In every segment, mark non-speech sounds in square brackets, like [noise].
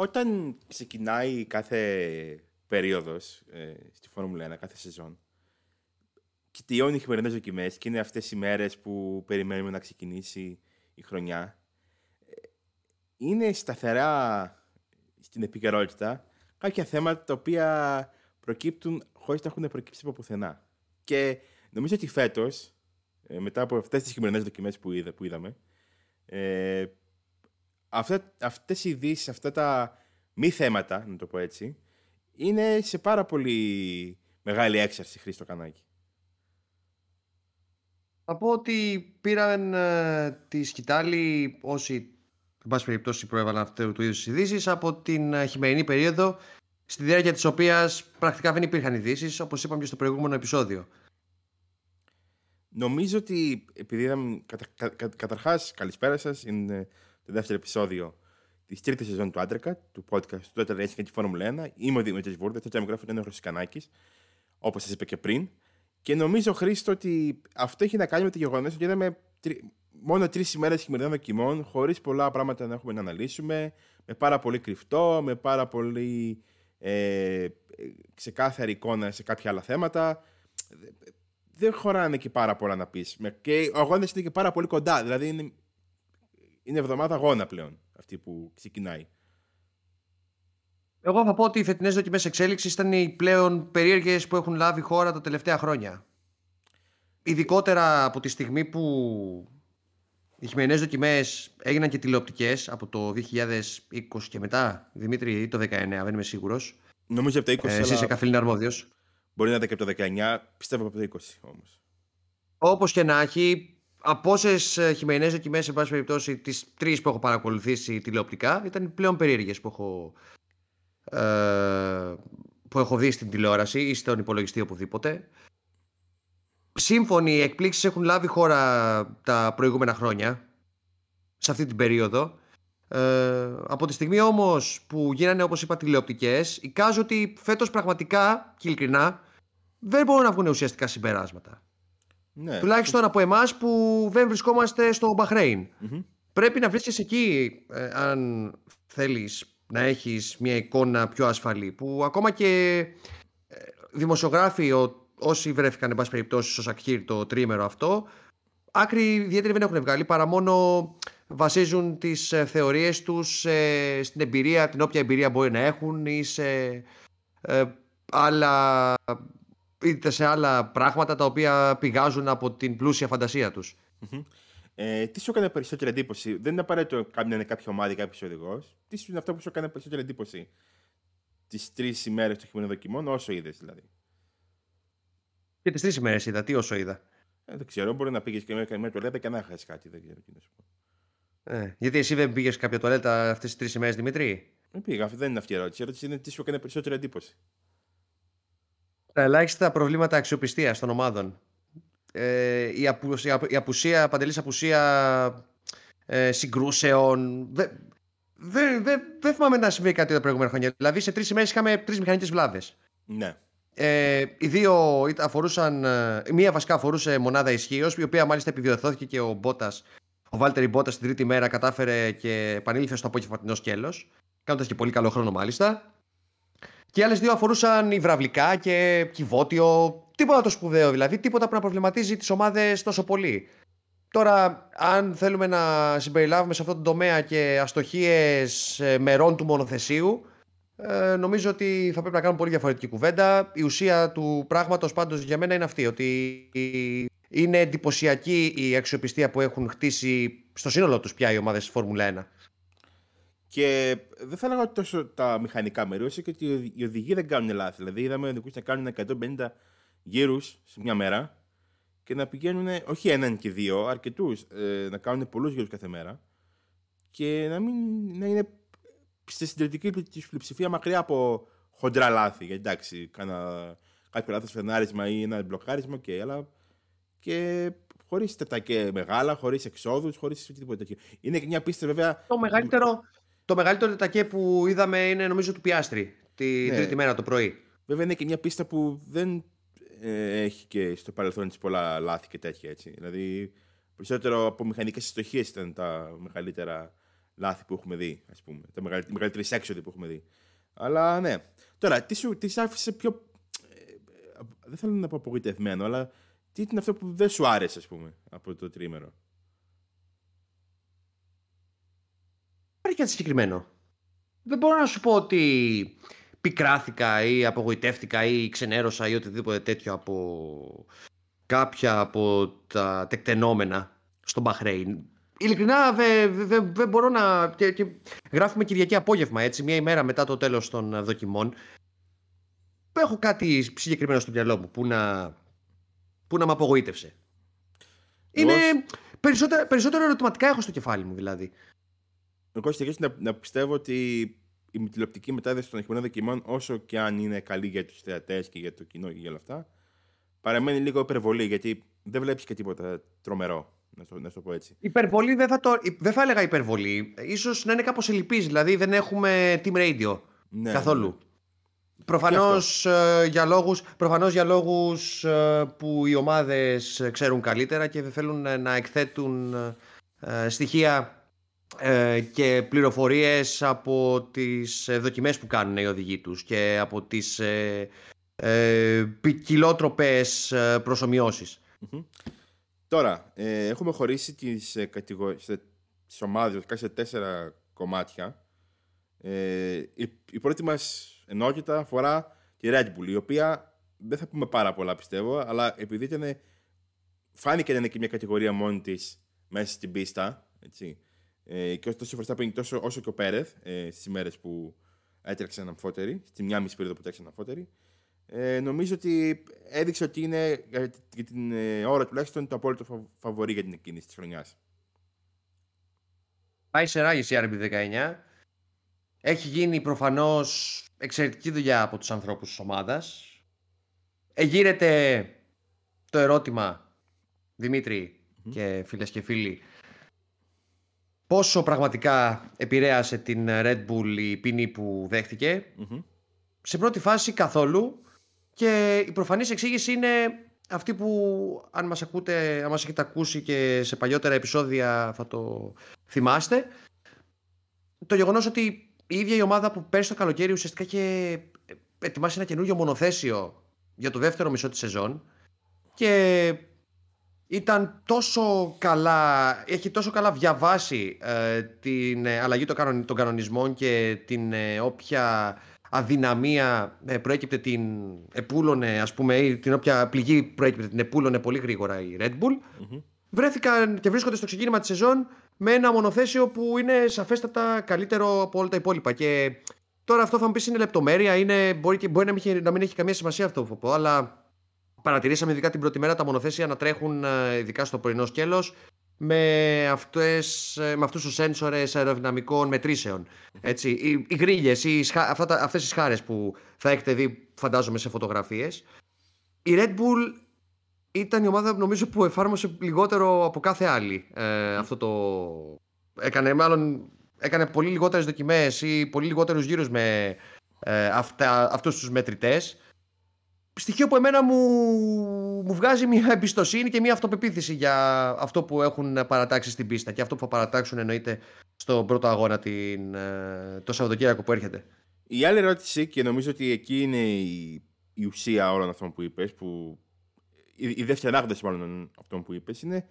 Όταν ξεκινάει κάθε περίοδος ε, στη Φόρμουλα 1, κάθε σεζόν, και τελειώνει οι χειμερινές δοκιμές και είναι αυτές οι μέρες που περιμένουμε να ξεκινήσει η χρονιά, ε, είναι σταθερά στην επικαιρότητα κάποια θέματα τα οποία προκύπτουν χωρίς να έχουν προκύψει από πουθενά. Και νομίζω ότι φέτος, ε, μετά από αυτές τις χειμερινές δοκιμές που, είδα, που είδαμε, ε, αυτά, αυτές οι ειδήσεις, αυτά τα μη θέματα, να το πω έτσι, είναι σε πάρα πολύ μεγάλη έξαρση Χρήστο Κανάκη. Θα πω ότι πήραν ε, τη σκητάλη όσοι, εν πάση περιπτώσει, προέβαλαν αυτού του είδους ειδήσεις από την ε, χειμερινή περίοδο, στη διάρκεια της οποίας πρακτικά δεν υπήρχαν ειδήσεις, όπως είπαμε και στο προηγούμενο επεισόδιο. Νομίζω ότι επειδή είδαμε. Κατα, κα, Καταρχάς, καλησπέρα σας. Είναι το δεύτερο επεισόδιο της τρίτης σεζόν του Άντρεκα, του podcast του Twitter Racing και τη Φόρμουλα 1. Είμαι ο Δημήτρης Βούρδας, το μικρόφωνο είναι ο Κανάκης, όπως σας είπα και πριν. Και νομίζω, Χρήστο, ότι αυτό έχει να κάνει με το γεγονός ότι είδαμε τρι... μόνο τρεις ημέρες χειμερινών δοκιμών, χωρίς πολλά πράγματα να έχουμε να αναλύσουμε, με πάρα πολύ κρυφτό, με πάρα πολύ ε, ξεκάθαρη εικόνα σε κάποια άλλα θέματα. Δεν χωράνε και πάρα πολλά να πεις. Και ο αγώνας είναι και πάρα πολύ κοντά. Δηλαδή είναι, είναι εβδομάδα αγώνα πλέον αυτή που ξεκινάει. Εγώ θα πω ότι οι φετινές δοκιμές εξέλιξης ήταν οι πλέον περίεργες που έχουν λάβει η χώρα τα τελευταία χρόνια. Ειδικότερα από τη στιγμή που οι χειμερινές δοκιμές έγιναν και τηλεοπτικές από το 2020 και μετά, Δημήτρη, ή το 2019, δεν είμαι σίγουρος. Νομίζω από το 20. Ε, εσύ είσαι καθήλυνα αρμόδιος. Μπορεί να είναι και από το 19, πιστεύω από το 20 όμως. Όπως και να έχει, από όσες χειμερινές δοκιμές, σε πάση περιπτώσει, τις τρεις που έχω παρακολουθήσει τηλεοπτικά, ήταν οι πλέον περίεργες που έχω ε, που έχω δει στην τηλεόραση ή στον υπολογιστή οπουδήποτε. Σύμφωνοι εκπλήξεις έχουν λάβει χώρα τα προηγούμενα χρόνια σε αυτή την περίοδο. Ε, από τη στιγμή όμως που γίνανε όπως είπα τηλεοπτικές εικάζω ότι φέτος πραγματικά και ειλικρινά δεν μπορούν να βγουν ουσιαστικά συμπεράσματα. Ναι. Τουλάχιστον από εμάς που δεν βρισκόμαστε στο μπαχρειν Πρέπει να βρίσκεσαι εκεί ε, αν θέλεις να έχεις μια εικόνα πιο ασφαλή που ακόμα και ε, δημοσιογράφοι όσοι βρέθηκαν εν πάση περιπτώσει στο Σακχύρ το τρίμερο αυτό άκρη ιδιαίτερη δεν έχουν βγάλει παρά μόνο βασίζουν τις ε, θεωρίες τους ε, στην εμπειρία, την όποια εμπειρία μπορεί να έχουν ή σε, άλλα, είτε σε άλλα πράγματα τα οποία πηγάζουν από την πλούσια φαντασία τους. Ε, τι σου έκανε περισσότερη εντύπωση, δεν είναι απαραίτητο να είναι κάποια ομάδα ή κάποιος οδηγός. Τι είναι αυτό που σου έκανε περισσότερη εντύπωση; Τις τρεις ημέρες των χειμώνα δοκιμών, όσο είδες δηλαδή. Και τις τρεις ημέρες είδα, τι όσο είδα. Ε, δεν ξέρω, μπορεί να πήγες και μια μια τουαλέτα και να χάσεις κάτι. Δεν ξέρω τι να σου πω. Ε, γιατί εσύ δεν πήγες κάποια τουαλέτα αυτές τις τρεις ημέρες, Δημήτρη; Δεν πήγα, δεν είναι αυτή η ερώτηση. Η ερώτηση είναι τι σου έκανε περισσότερη εντύπωση; Τα ελάχιστα προβλήματα αξιοπιστίας των ομάδων ε, η, απουσία, η απουσία, παντελής απουσία ε, συγκρούσεων. Δεν δε, δε, δε θυμάμαι να συμβεί κάτι τα προηγούμενα χρόνια. Δηλαδή σε τρεις ημέρες είχαμε τρεις μηχανικέ βλάβες. Ναι. Ε, οι δύο αφορούσαν. Ε, μία βασικά αφορούσε μονάδα ισχύως, η οποία μάλιστα επιβιωθώθηκε και ο Μπότας, ο Βάλτερη Μπότας την τρίτη μέρα κατάφερε και επανήλθε στο απόγευμα την σκέλο. Κάνοντας και πολύ καλό χρόνο μάλιστα. Και οι άλλες δύο αφορούσαν υβραυλικά και κυβότιο. Τίποτα το σπουδαίο δηλαδή, τίποτα που να προβληματίζει τις ομάδες τόσο πολύ. Τώρα, αν θέλουμε να συμπεριλάβουμε σε αυτό το τομέα και αστοχίες ε, μερών του μονοθεσίου, ε, νομίζω ότι θα πρέπει να κάνουμε πολύ διαφορετική κουβέντα. Η ουσία του πράγματος πάντως για μένα είναι αυτή, ότι είναι εντυπωσιακή η αξιοπιστία που έχουν χτίσει στο σύνολο τους πια οι ομάδες τη Φόρμουλα 1. Και δεν θα έλεγα τόσο τα μηχανικά μέρη, όσο και ότι οι οδηγοί δεν κάνουν λάθη. Δηλαδή, είδαμε οδηγούς να κάνουν 150 γύρους σε μια μέρα και να πηγαίνουν όχι έναν και δύο, αρκετούς, ε, να κάνουν πολλούς γύρους κάθε μέρα και να, μην, να είναι στη συντηρητική της πλειοψηφία μακριά από χοντρά λάθη. Γιατί εντάξει, κάνα κάποιο λάθος φρενάρισμα ή ένα μπλοκάρισμα, okay, αλλά και χωρίς τετακέ μεγάλα, χωρίς εξόδους, χωρίς τίποτα τέτοιο. Είναι και μια πίστη βέβαια. Το μεγαλύτερο, το μεγαλύτερο τετακέ που είδαμε είναι νομίζω του Πιάστρη τη ναι. τρίτη μέρα το πρωί. Βέβαια είναι και μια πίστα που δεν ε, έχει και στο παρελθόν τη πολλά λάθη και τέτοια έτσι. Δηλαδή περισσότερο από μηχανικές συστοχίες ήταν τα μεγαλύτερα λάθη που έχουμε δει, ας πούμε. Τα μεγαλύτερη, μεγαλύτερη έξοδη που έχουμε δει. Αλλά ναι. Τώρα, τι σου τι άφησε πιο. Ε, δεν θέλω να πω απογοητευμένο, αλλά τι ήταν αυτό που δεν σου άρεσε, ας πούμε, από το τρίμερο; Υπάρχει κάτι συγκεκριμένο. Δεν μπορώ να σου πω ότι πικράθηκα ή απογοητεύτηκα ή ξενέρωσα ή οτιδήποτε τέτοιο από κάποια από τα τεκτενόμενα στο Μπαχρέιν. Ειλικρινά δεν δε, μπορώ να... Και, και γράφουμε Κυριακή απόγευμα, έτσι, μία ημέρα μετά το τέλος των δοκιμών. Έχω κάτι συγκεκριμένο στο μυαλό μου που να, που να με απογοήτευσε. Είναι περισσότερο, περισσότερο ερωτηματικά έχω στο κεφάλι μου δηλαδή. Εγώ συνεχίζω να, να πιστεύω ότι η τηλεοπτική μετάδοση των εχμενών δοκιμών, όσο και αν είναι καλή για τους θεατές και για το κοινό και για όλα αυτά, παραμένει λίγο υπερβολή γιατί δεν βλέπεις και τίποτα τρομερό. Να το, να το πω έτσι. Υπερβολή δεν θα, το, δεν θα έλεγα υπερβολή. Ίσως να είναι κάπως ελλειπής, δηλαδή δεν έχουμε team radio ναι, καθόλου. Ναι. Προφανώς, ε, για λόγους, προφανώς για λόγους ε, που οι ομάδες ξέρουν καλύτερα και θέλουν να εκθέτουν ε, στοιχεία και πληροφορίες από τις δοκιμές που κάνουν οι οδηγοί τους και από τις ε, ποικιλότροπες προσωμιώσεις. Τώρα, ε, έχουμε χωρίσει τις, ε, κατηγορίες, τις ομάδες σε τέσσερα κομμάτια. Ε, η, η, πρώτη μας ενότητα αφορά τη Red Bull, η οποία δεν θα πούμε πάρα πολλά πιστεύω, αλλά επειδή ήταν, φάνηκε να είναι και μια κατηγορία μόνη της μέσα στην πίστα, έτσι, ε, και τόσο ο Verstappen τόσο όσο και ο Πέρεθ ε, στις ημέρες που έτρεξαν αμφότεροι, στη μια μισή περίοδο που έτρεξαν αμφότεροι, ε, νομίζω ότι έδειξε ότι είναι για την ε, ώρα τουλάχιστον το απόλυτο φαβορή για την εκκίνηση της χρονιάς. Πάει σε ράγιση η RB19. Έχει γίνει προφανώς εξαιρετική δουλειά από τους ανθρώπους της ομάδας. Εγείρεται το ερώτημα, και φίλες και φίλοι, πόσο πραγματικά επηρέασε την Red Bull η ποινή που δεχτηκε Σε πρώτη φάση καθόλου. Και η προφανής εξήγηση είναι αυτή που αν μας, ακούτε, αν μας έχετε ακούσει και σε παλιότερα επεισόδια θα το θυμάστε. Το γεγονός ότι η ίδια η ομάδα που πέρσι το καλοκαίρι ουσιαστικά είχε ετοιμάσει ένα καινούργιο μονοθέσιο για το δεύτερο μισό της σεζόν και ήταν τόσο καλά, έχει τόσο καλά διαβάσει ε, την αλλαγή των κανονισμών και την ε, όποια αδυναμία ε, προέκυπτε την επούλωνε, ας πούμε, ή την όποια πληγή προέκυπτε την επούλωνε πολύ γρήγορα η Red Bull. Βρέθηκαν και βρίσκονται στο ξεκίνημα της σεζόν με ένα μονοθέσιο που είναι σαφέστατα καλύτερο από όλα τα υπόλοιπα. Και τώρα αυτό θα μου πεις είναι λεπτομέρεια, είναι, μπορεί, μπορεί να, μην, να μην έχει καμία σημασία αυτό που θα πω, αλλά παρατηρήσαμε ειδικά την πρώτη μέρα τα μονοθέσια να τρέχουν ε, ειδικά στο πρωινό σκέλος με, αυτές, με αυτούς τους σένσορες αεροδυναμικών μετρήσεων. Έτσι, οι, οι γκρίλες, οι, αυτά τα, αυτές τις χάρες που θα έχετε δει φαντάζομαι σε φωτογραφίες. Η Red Bull ήταν η ομάδα νομίζω που εφάρμοσε λιγότερο από κάθε άλλη ε, αυτό το... Έκανε μάλλον έκανε πολύ λιγότερες δοκιμές ή πολύ λιγότερους γύρους με ε, αυτά, αυτούς τους μετρητές στοιχείο που εμένα μου, μου βγάζει μια εμπιστοσύνη και μια αυτοπεποίθηση για αυτό που έχουν παρατάξει στην πίστα και αυτό που θα παρατάξουν εννοείται στον πρώτο αγώνα την, ε, το Σαββατοκύριακο που έρχεται. Η άλλη ερώτηση και νομίζω ότι εκεί είναι η, η ουσία όλων αυτών που είπες, που η, η δεύτερη ανάγνωση μάλλον αυτών που είπες είναι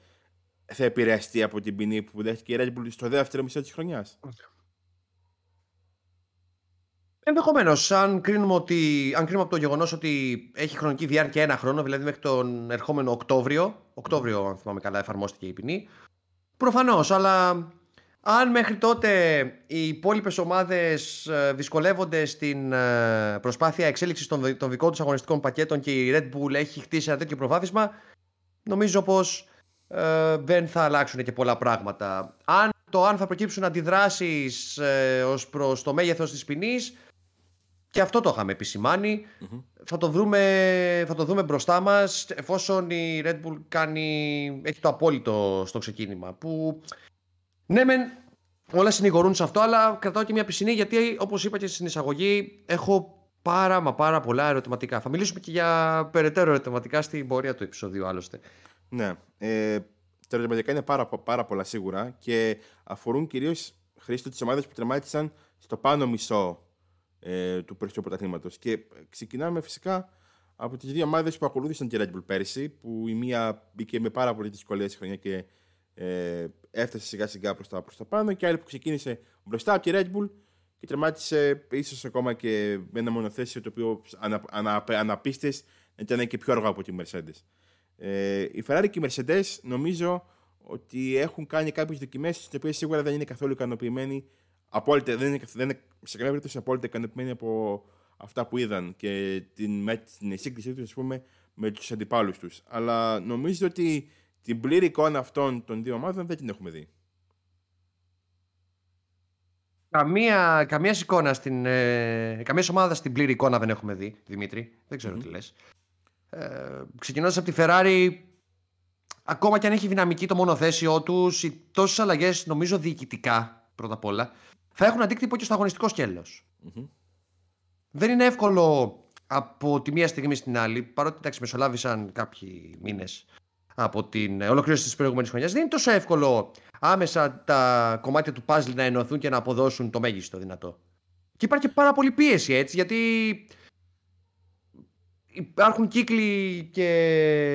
θα επηρεαστεί από την ποινή που δέχτηκε η Red Bull στο δεύτερο μισό της χρονιάς. Ενδεχομένως, αν κρίνουμε, ότι, αν κρίνουμε από το γεγονός ότι έχει χρονική διάρκεια ένα χρόνο, δηλαδή μέχρι τον ερχόμενο Οκτώβριο. Οκτώβριο, αν θυμάμαι καλά, εφαρμόστηκε η ποινή. Προφανώς, αλλά αν μέχρι τότε οι υπόλοιπες ομάδες ε, δυσκολεύονται στην ε, προσπάθεια εξέλιξης των, των δικών τους αγωνιστικών πακέτων και η Red Bull έχει χτίσει ένα τέτοιο προβάδισμα, νομίζω πως ε, δεν θα αλλάξουν και πολλά πράγματα. Αν το αν θα προκύψουν αντιδράσεις ε, ως προς το μέγεθος της ποινής, και αυτό το είχαμε Θα, το βρούμε, θα το δούμε μπροστά μας εφόσον η Red Bull κάνει, έχει το απόλυτο στο ξεκίνημα. Που ναι, μεν όλα συνηγορούν σε αυτό, αλλά κρατάω και μια πισινή γιατί όπως είπα και στην εισαγωγή, έχω πάρα μα πάρα πολλά ερωτηματικά. Θα μιλήσουμε και για περαιτέρω ερωτηματικά στην πορεία του επεισοδίου άλλωστε. Ναι. Ε, τα ερωτηματικά είναι πάρα, πάρα πολλά σίγουρα και αφορούν κυρίως Χρήστο, τι ομάδε που τερμάτισαν στο πάνω μισό ε, του περισσότερου πρωταθλήματος. Και ξεκινάμε φυσικά από τις δύο ομάδες που ακολούθησαν τη Red Bull πέρσι, που η μία μπήκε με πάρα πολύ δυσκολίε χρονιά και ε, έφτασε σιγά σιγά προς τα, προς τα πάνω, και άλλη που ξεκίνησε μπροστά από τη Red Bull και τερμάτισε ίσως ακόμα και με ένα μονοθέσιο το οποίο ανα, ανα, αναπίστες ήταν και πιο αργά από τη Mercedes. Ε, η Ferrari και η Mercedes νομίζω ότι έχουν κάνει κάποιες δοκιμές, τις οποίες σίγουρα δεν είναι καθόλου ικανοποιημένοι. Απόλυτα, δεν είναι, δεν είναι σε καμία περίπτωση απόλυτα ικανοποιημένοι από αυτά που είδαν και την, την σύγκρισή τους, πούμε, με τους αντιπάλους τους. Αλλά νομίζω ότι την πλήρη εικόνα αυτών των δύο ομάδων δεν την έχουμε δει. Καμία, καμίας εικόνας στην. Ε, καμίας ομάδας στην πλήρη εικόνα δεν έχουμε δει, Δημήτρη. Δεν ξέρω τι λες. Ε, Ξεκινώντας από τη Ferrari, ακόμα και αν έχει δυναμική το μονοθέσιό τους, οι τόσες αλλαγές, νομίζω διοικητικά πρώτα απ' όλα, θα έχουν αντίκτυπο και στο αγωνιστικό Δεν είναι εύκολο από τη μία στιγμή στην άλλη, παρότι εντάξει, μεσολάβησαν κάποιοι μήνες από την ολοκλήρωση της προηγούμενης χρονιάς. Δεν είναι τόσο εύκολο άμεσα τα κομμάτια του puzzle να ενωθούν και να αποδώσουν το μέγιστο δυνατό. Και υπάρχει και πάρα πολύ πίεση έτσι, γιατί υπάρχουν κύκλοι και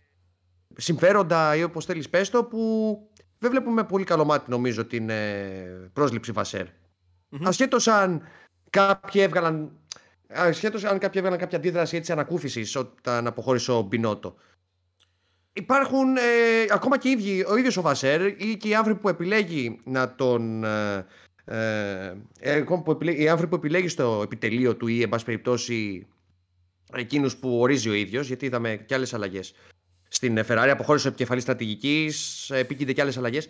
συμφέροντα ή όπως θέλεις πες το που δεν βλέπουμε πολύ καλό μάτι νομίζω την ε, πρόσληψη Βασέρ. Mm-hmm. Ασχέτως αν κάποιοι έβγαλαν Ασχέτως αν κάποιοι έβγαλαν κάποια αντίδραση έτσι ανακούφισης όταν αποχώρησε ο Μπινότο. Υπάρχουν ε, ακόμα και οι ίδιοι, ο ίδιος ο Βασέρ ή και οι άνθρωποι που επιλέγει να τον... Ε, ε, ε που επιλέγει, οι άνθρωποι που επιλέγει στο επιτελείο του ή εν πάση περιπτώσει εκείνους που ορίζει ο ίδιος, γιατί είδαμε και άλλες αλλαγές. Στην Ferrari αποχώρησε ο επικεφαλής στρατηγικής, επίκυνται και άλλες αλλαγές.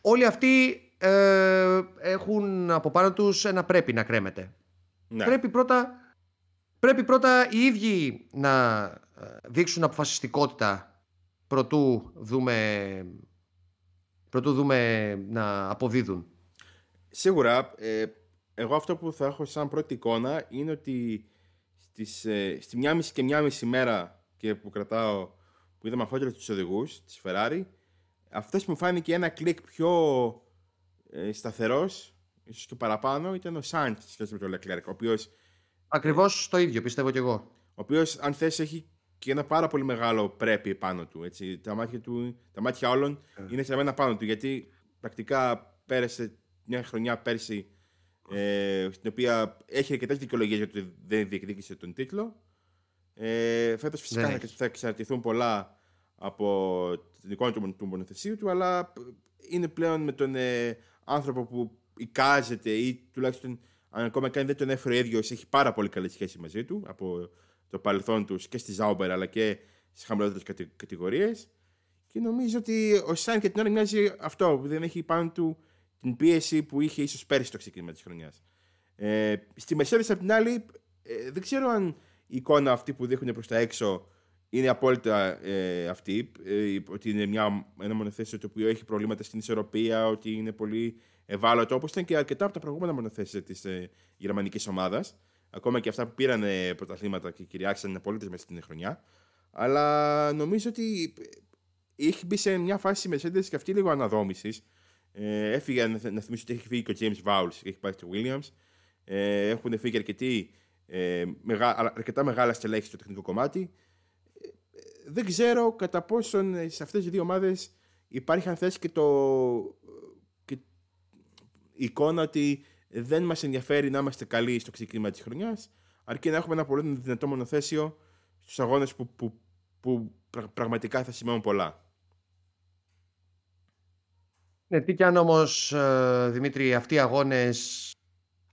Όλοι αυτοί ε, έχουν από πάνω τους ένα πρέπει να κρέμεται. Ναι. Πρέπει, πρώτα, πρέπει πρώτα οι ίδιοι να δείξουν αποφασιστικότητα προτού δούμε, προτού δούμε να αποδίδουν. Σίγουρα, ε, εγώ αυτό που θα έχω σαν πρώτη εικόνα είναι ότι στις, ε, στη μια μισή και μια μισή μέρα και που κρατάω που είδαμε αφότερα τους οδηγούς της Ferrari αυτός που μου φάνηκε ένα κλικ πιο ε, σταθερός ίσως και παραπάνω ήταν ο Σάντς σχέση με τον Leclerc ο οποίος Ακριβώς το ίδιο πιστεύω κι εγώ ο οποίος αν θες έχει και ένα πάρα πολύ μεγάλο πρέπει πάνω του. Έτσι. Τα, μάτια του τα μάτια όλων yeah. είναι στραμμένα πάνω του γιατί πρακτικά πέρασε μια χρονιά πέρσι ε, στην οποία έχει αρκετές δικαιολογίες για το ότι δεν διεκδίκησε τον τίτλο. Ε, Φέτος φυσικά ναι. θα εξαρτηθούν πολλά από την εικόνα του, του μονοθεσίου του, αλλά είναι πλέον με τον ε, άνθρωπο που εικάζεται ή τουλάχιστον αν ακόμα και αν δεν τον έφερε ο ίδιος, έχει πάρα πολύ καλή σχέση μαζί του από το παρελθόν τους και στη Ζάουμπερ αλλά και στις χαμηλότερες κατηγορίες. Και νομίζω ότι ο Σάιν και την ώρα μοιάζει αυτό, που δεν έχει πάνω του την πίεση που είχε ίσως πέρυσι το ξεκίνημα της χρονιάς. Ε, στη Mercedes απ' την άλλη, ε, δεν ξέρω αν η εικόνα αυτή που δείχνουν προς τα έξω είναι απόλυτα ε, αυτή. Ε, ότι είναι μια, ένα μονοθέσιο το οποίο έχει προβλήματα στην ισορροπία, ότι είναι πολύ ευάλωτο, όπως ήταν και αρκετά από τα προηγούμενα μονοθέσια της ε, γερμανικής ομάδας. Ακόμα και αυτά που πήραν πρωταθλήματα και κυριάρχησαν απολύτω μέσα στην χρονιά. Αλλά νομίζω ότι έχει μπει σε μια φάση η Mercedes και αυτή λίγο αναδόμησης. Ε, έφυγε, να, να θυμίσω ότι έχει φύγει και ο James Vowles και έχει πάει στο Williams. Ε, έχουν φύγει αρκετοί, ε, μεγά, αρκετά μεγάλα στελέχη στο τεχνικό κομμάτι. Ε, δεν ξέρω κατά πόσον σε αυτές τις δύο ομάδες υπάρχει αν θες και το και η εικόνα ότι δεν μας ενδιαφέρει να είμαστε καλοί στο ξεκίνημα της χρονιάς αρκεί να έχουμε ένα πολύ δυνατό μονοθέσιο στους αγώνες που, που, που πραγματικά θα σημαίνουν πολλά. Ναι, τι κι αν όμως, ε, Δημήτρη, αυτοί οι αγώνες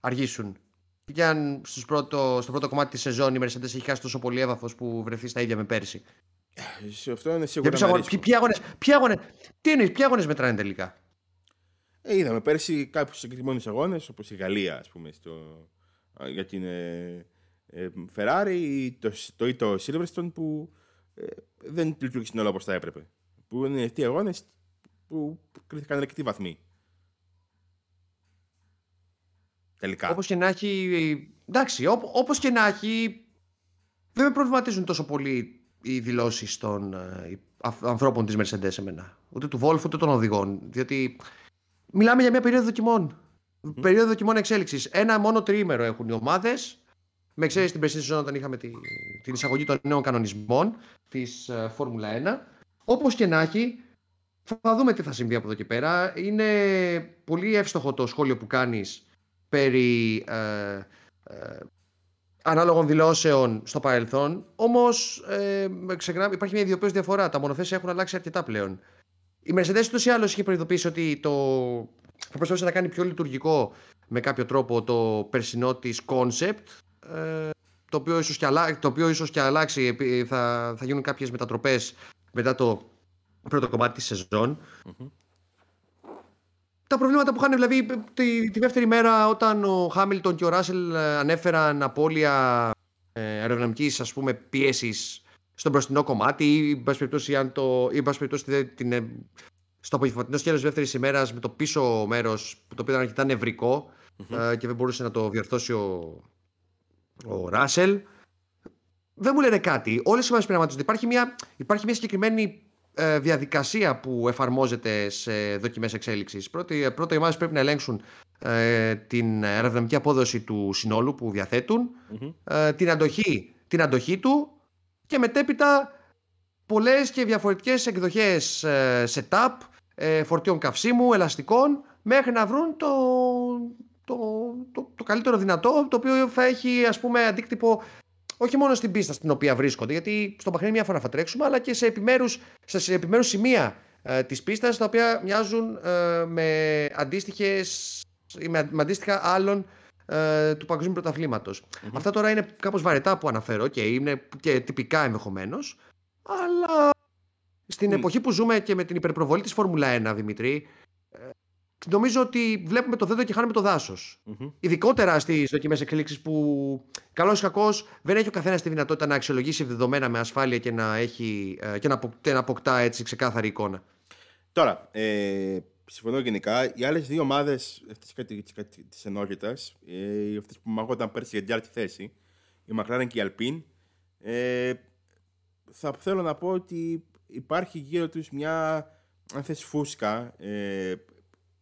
αργήσουν; Τι κι αν στους πρώτο, στο πρώτο κομμάτι της σεζόν η Mercedes έχει χάσει τόσο πολύ έδαφος που βρεθεί στα ίδια με πέρσι; Σε αυτό είναι σίγουρα ένα αγώνες, ποιοι, αγώνες, ποιοι αγώνες, τι είναι, ποιοι αγώνες μετράνε τελικά; Ε, είδαμε πέρσι κάποιους συγκεκριμένους αγώνες, όπως η Γαλλία, ας πούμε, στο, για την ε, ε, Ferrari ή το, το, ή το Silverstone που ε, δεν λειτουργήσαν όλα όπως θα έπρεπε. Που είναι αυτοί οι αγώνες που κρίθηκαν αρκετοί βαθμοί. Τελικά. Όπως και να έχει... Εντάξει, ό, όπως και να έχει... Δεν με προβληματίζουν τόσο πολύ οι δηλώσεις των ε, ανθρώπων της Mercedes εμένα. Ούτε του Wolf ούτε των οδηγών. Διότι Μιλάμε για μια περίοδο δοκιμών. Mm. Περίοδο δοκιμών εξέλιξης. Ένα μόνο τριήμερο έχουν οι ομάδες. Με εξαίρεση την περσινή σεζόν όταν είχαμε τη, την εισαγωγή των νέων κανονισμών της uh, Φόρμουλα 1. Όπως και να έχει, θα δούμε τι θα συμβεί από εδώ και πέρα. Είναι πολύ εύστοχο το σχόλιο που κάνεις περί ε, ε, ανάλογων δηλώσεων στο παρελθόν. Όμως ε, υπάρχει μια ιδιοποιώ διαφορά. Τα μονοθέσια έχουν αλλάξει αρκετά πλέον. Η Mercedes ούτως ή άλλως είχε προειδοποιήσει ότι το... θα προσπαθήσει να κάνει πιο λειτουργικό με κάποιο τρόπο το περσινό της concept. Ε, το οποίο ίσως και, αλλάξει, το οποίο ίσως και αλλάξει, θα, θα γίνουν κάποιες μετατροπές μετά το πρώτο κομμάτι της σεζόν. Mm-hmm τα προβλήματα που είχαν δηλαδή τη, τη δεύτερη μέρα όταν ο Χάμιλτον και ο Ράσελ ε, ανέφεραν απώλεια ε, αεροδυναμικής ας πούμε πίεσης στο μπροστινό κομμάτι ή εν πάση περιπτώσει, αν το, ή, περιπτώσει την, ε, στο απογευματινό σκέλος δεύτερης ημέρας με το πίσω μέρος που το οποίο ήταν αρκετά νευρικό mm-hmm. και δεν μπορούσε να το διορθώσει ο, ο Ράσελ. Δεν μου λένε κάτι. Όλες οι ομάδες πειραματίζονται. Υπάρχει μια, υπάρχει μια συγκεκριμένη ε, διαδικασία που εφαρμόζεται σε δοκιμές εξέλιξης. Πρώτα, πρώτα οι ομάδες πρέπει να ελέγξουν ε, την αεροδυναμική απόδοση του συνόλου που διαθετουν ε, την, αντοχή, την αντοχή του και μετέπειτα πολλές και διαφορετικές εκδοχές ε, setup, ε, φορτίων καυσίμου, ελαστικών μέχρι να βρουν το, το, το, το καλύτερο δυνατό το οποίο θα έχει ας πούμε αντίκτυπο όχι μόνο στην πίστα στην οποία βρίσκονται, γιατί στο παιχνίδι μια φορά θα τρέξουμε, αλλά και σε επιμέρους, σε επιμέρους σημεία ε, της πίστας, τα οποία μοιάζουν ε, με, αντίστοιχες, με, με αντίστοιχα άλλων ε, του παγκοσμίου Αυτά τώρα είναι κάπως βαρετά που αναφέρω και είναι και τυπικά ενδεχομένως, αλλά στην εποχή που ζούμε και με την υπερπροβολή της Φόρμουλα 1, Δημητρή, νομίζω ότι βλέπουμε το δέντρο και χάνουμε το δάσος. Mm-hmm. Ειδικότερα στις δοκιμές εξελίξει που καλό ή κακό δεν έχει ο καθένας τη δυνατότητα να αξιολογήσει δεδομένα με ασφάλεια και να, έχει, ε, και να, αποκτά έτσι ξεκάθαρη εικόνα. Τώρα, ε, συμφωνώ γενικά. Οι άλλες δύο ομάδες της ενότητας, ε, αυτές που μαγόταν πέρσι για την άλλη θέση, η McLaren και η Alpine, ε, θα θέλω να πω ότι υπάρχει γύρω τους μια αν θες φούσκα ε,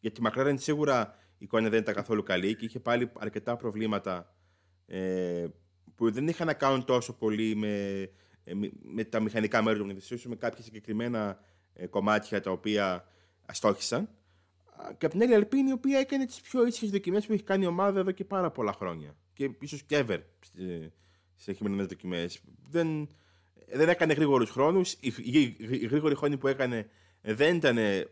γιατί η McLaren σίγουρα η εικόνα δεν ήταν καθόλου καλή και είχε πάλι αρκετά προβλήματα ε, που δεν είχαν να κάνουν τόσο πολύ με, ε, με τα μηχανικά μέρη του μονοθεσίου, με κάποια συγκεκριμένα ε, κομμάτια τα οποία αστόχησαν. Και από την άλλη, Αλπίνη, η οποία έκανε τις πιο ήσυχες δοκιμές που έχει κάνει η ομάδα εδώ και πάρα πολλά χρόνια. Και ίσως και ever στι χειμερινές δοκιμές. Δεν, δεν έκανε γρήγορους χρόνους. Οι, οι, οι, γρήγοροι χρόνοι που έκανε δεν ήταν ε,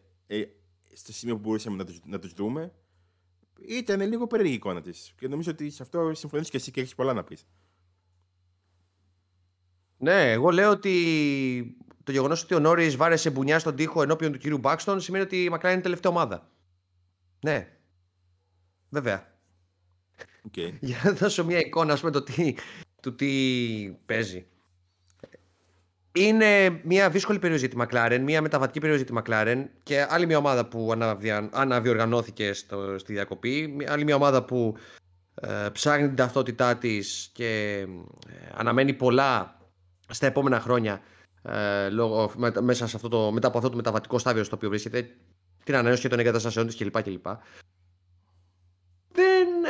στο σημείο που μπορούσαμε να τους, να τους δούμε. Ήταν λίγο περίεργη η εικόνα της. Και νομίζω ότι σε αυτό συμφωνείς και εσύ και έχεις πολλά να πεις. Ναι, εγώ λέω ότι το γεγονός ότι ο Νόρις βάρεσε μπουνιά στον τοίχο ενώπιον του κύριου Μπάξτον σημαίνει ότι η Μακρά είναι τελευταία ομάδα. Ναι. Βέβαια. Okay. [laughs] Για να δώσω μια εικόνα, ας πούμε, το τι, το τι παίζει. Είναι μια δύσκολη περίοδο για τη McLaren, μια μεταβατική περίοδο για τη McLaren και άλλη μια ομάδα που αναδιοργανώθηκε στο, στη διακοπή. Άλλη μια ομάδα που ε, ψάχνει την ταυτότητά της και ε, αναμένει πολλά στα επόμενα χρόνια ε, λόγω, μέσα σε αυτό το, μετά από αυτό το μεταβατικό στάδιο στο οποίο βρίσκεται, την ανανέωση των εγκαταστασεών της κλπ. κλπ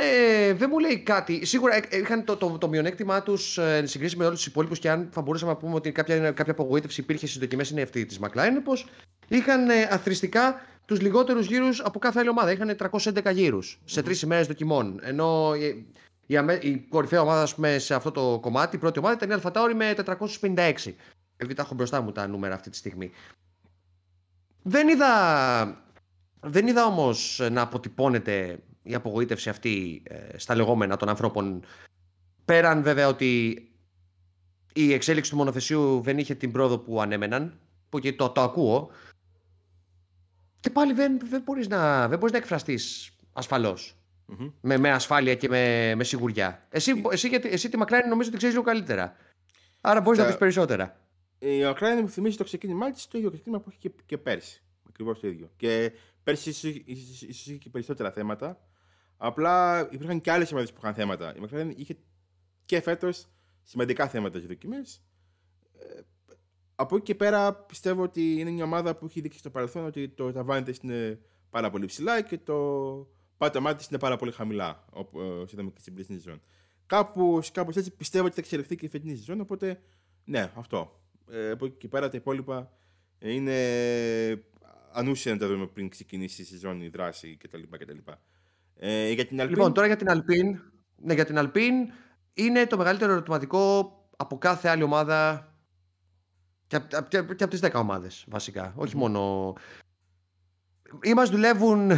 δεν, ε, δεν μου λέει κάτι. Σίγουρα ε, είχαν το, το, το μειονέκτημά τους ε, εν συγκρίση με όλους τους υπόλοιπους και αν θα μπορούσαμε να πούμε ότι κάποια, κάποια απογοήτευση υπήρχε στις δοκιμές είναι αυτή της McLaren, πως είχαν ε, αθρηστικά τους λιγότερους γύρους από κάθε άλλη ομάδα. Είχαν 311 γύρους σε τρεις ημέρες δοκιμών. Ενώ η, η, η κορυφαία ομάδα ας πούμε, σε αυτό το κομμάτι, η πρώτη ομάδα ήταν η Αλφατάουρη με 456. επειδή τα έχω μπροστά μου τα νούμερα αυτή τη στιγμή. Δεν είδα, δεν είδα όμως να αποτυπώνεται η απογοήτευση αυτή ε, στα λεγόμενα των ανθρώπων. Πέραν βέβαια ότι η εξέλιξη του μονοθεσίου δεν είχε την πρόοδο που ανέμεναν, που και το, το ακούω, και πάλι δεν, δεν μπορείς να, δεν μπορείς να εκφραστείς Με, με ασφάλεια και με, με σιγουριά. Εσύ, εσύ, γιατί, εσύ τη Μακράνη νομίζω ότι ξέρεις λίγο καλύτερα. Άρα μπορείς να πεις περισσότερα. Η Μακράνη μου θυμίζει το ξεκίνημά τη το ίδιο ξεκίνημα που είχε και, και πέρσι. Ακριβώς το ίδιο. Και πέρσι ίσως είχε και περισσότερα θέματα. Απλά υπήρχαν και άλλες ομάδε που είχαν θέματα. Η McLaren είχε και φέτος σημαντικά θέματα για δοκιμές. Ε, από εκεί και πέρα πιστεύω ότι είναι μια ομάδα που έχει δείξει στο παρελθόν ότι το ταβάνεται είναι πάρα πολύ ψηλά και το πάτωμά της είναι πάρα πολύ χαμηλά, όπω είδαμε και στην πράσινη σεζόν. Κάπου, κάπως έτσι πιστεύω ότι θα εξελιχθεί και η φετινή σεζόν, οπότε ναι, αυτό. Ε, από εκεί και πέρα τα υπόλοιπα είναι ανούσια να τα δούμε πριν ξεκινήσει η σεζόν, η δράση κτλ. κτλ. Ε, για την Alpine... Λοιπόν, τώρα για την Alpine, ναι, για την Alpine είναι το μεγαλύτερο ερωτηματικό από κάθε άλλη ομάδα και από, και, και από τις 10 ομάδες βασικά. Όχι μόνο... Ή μας δουλεύουν,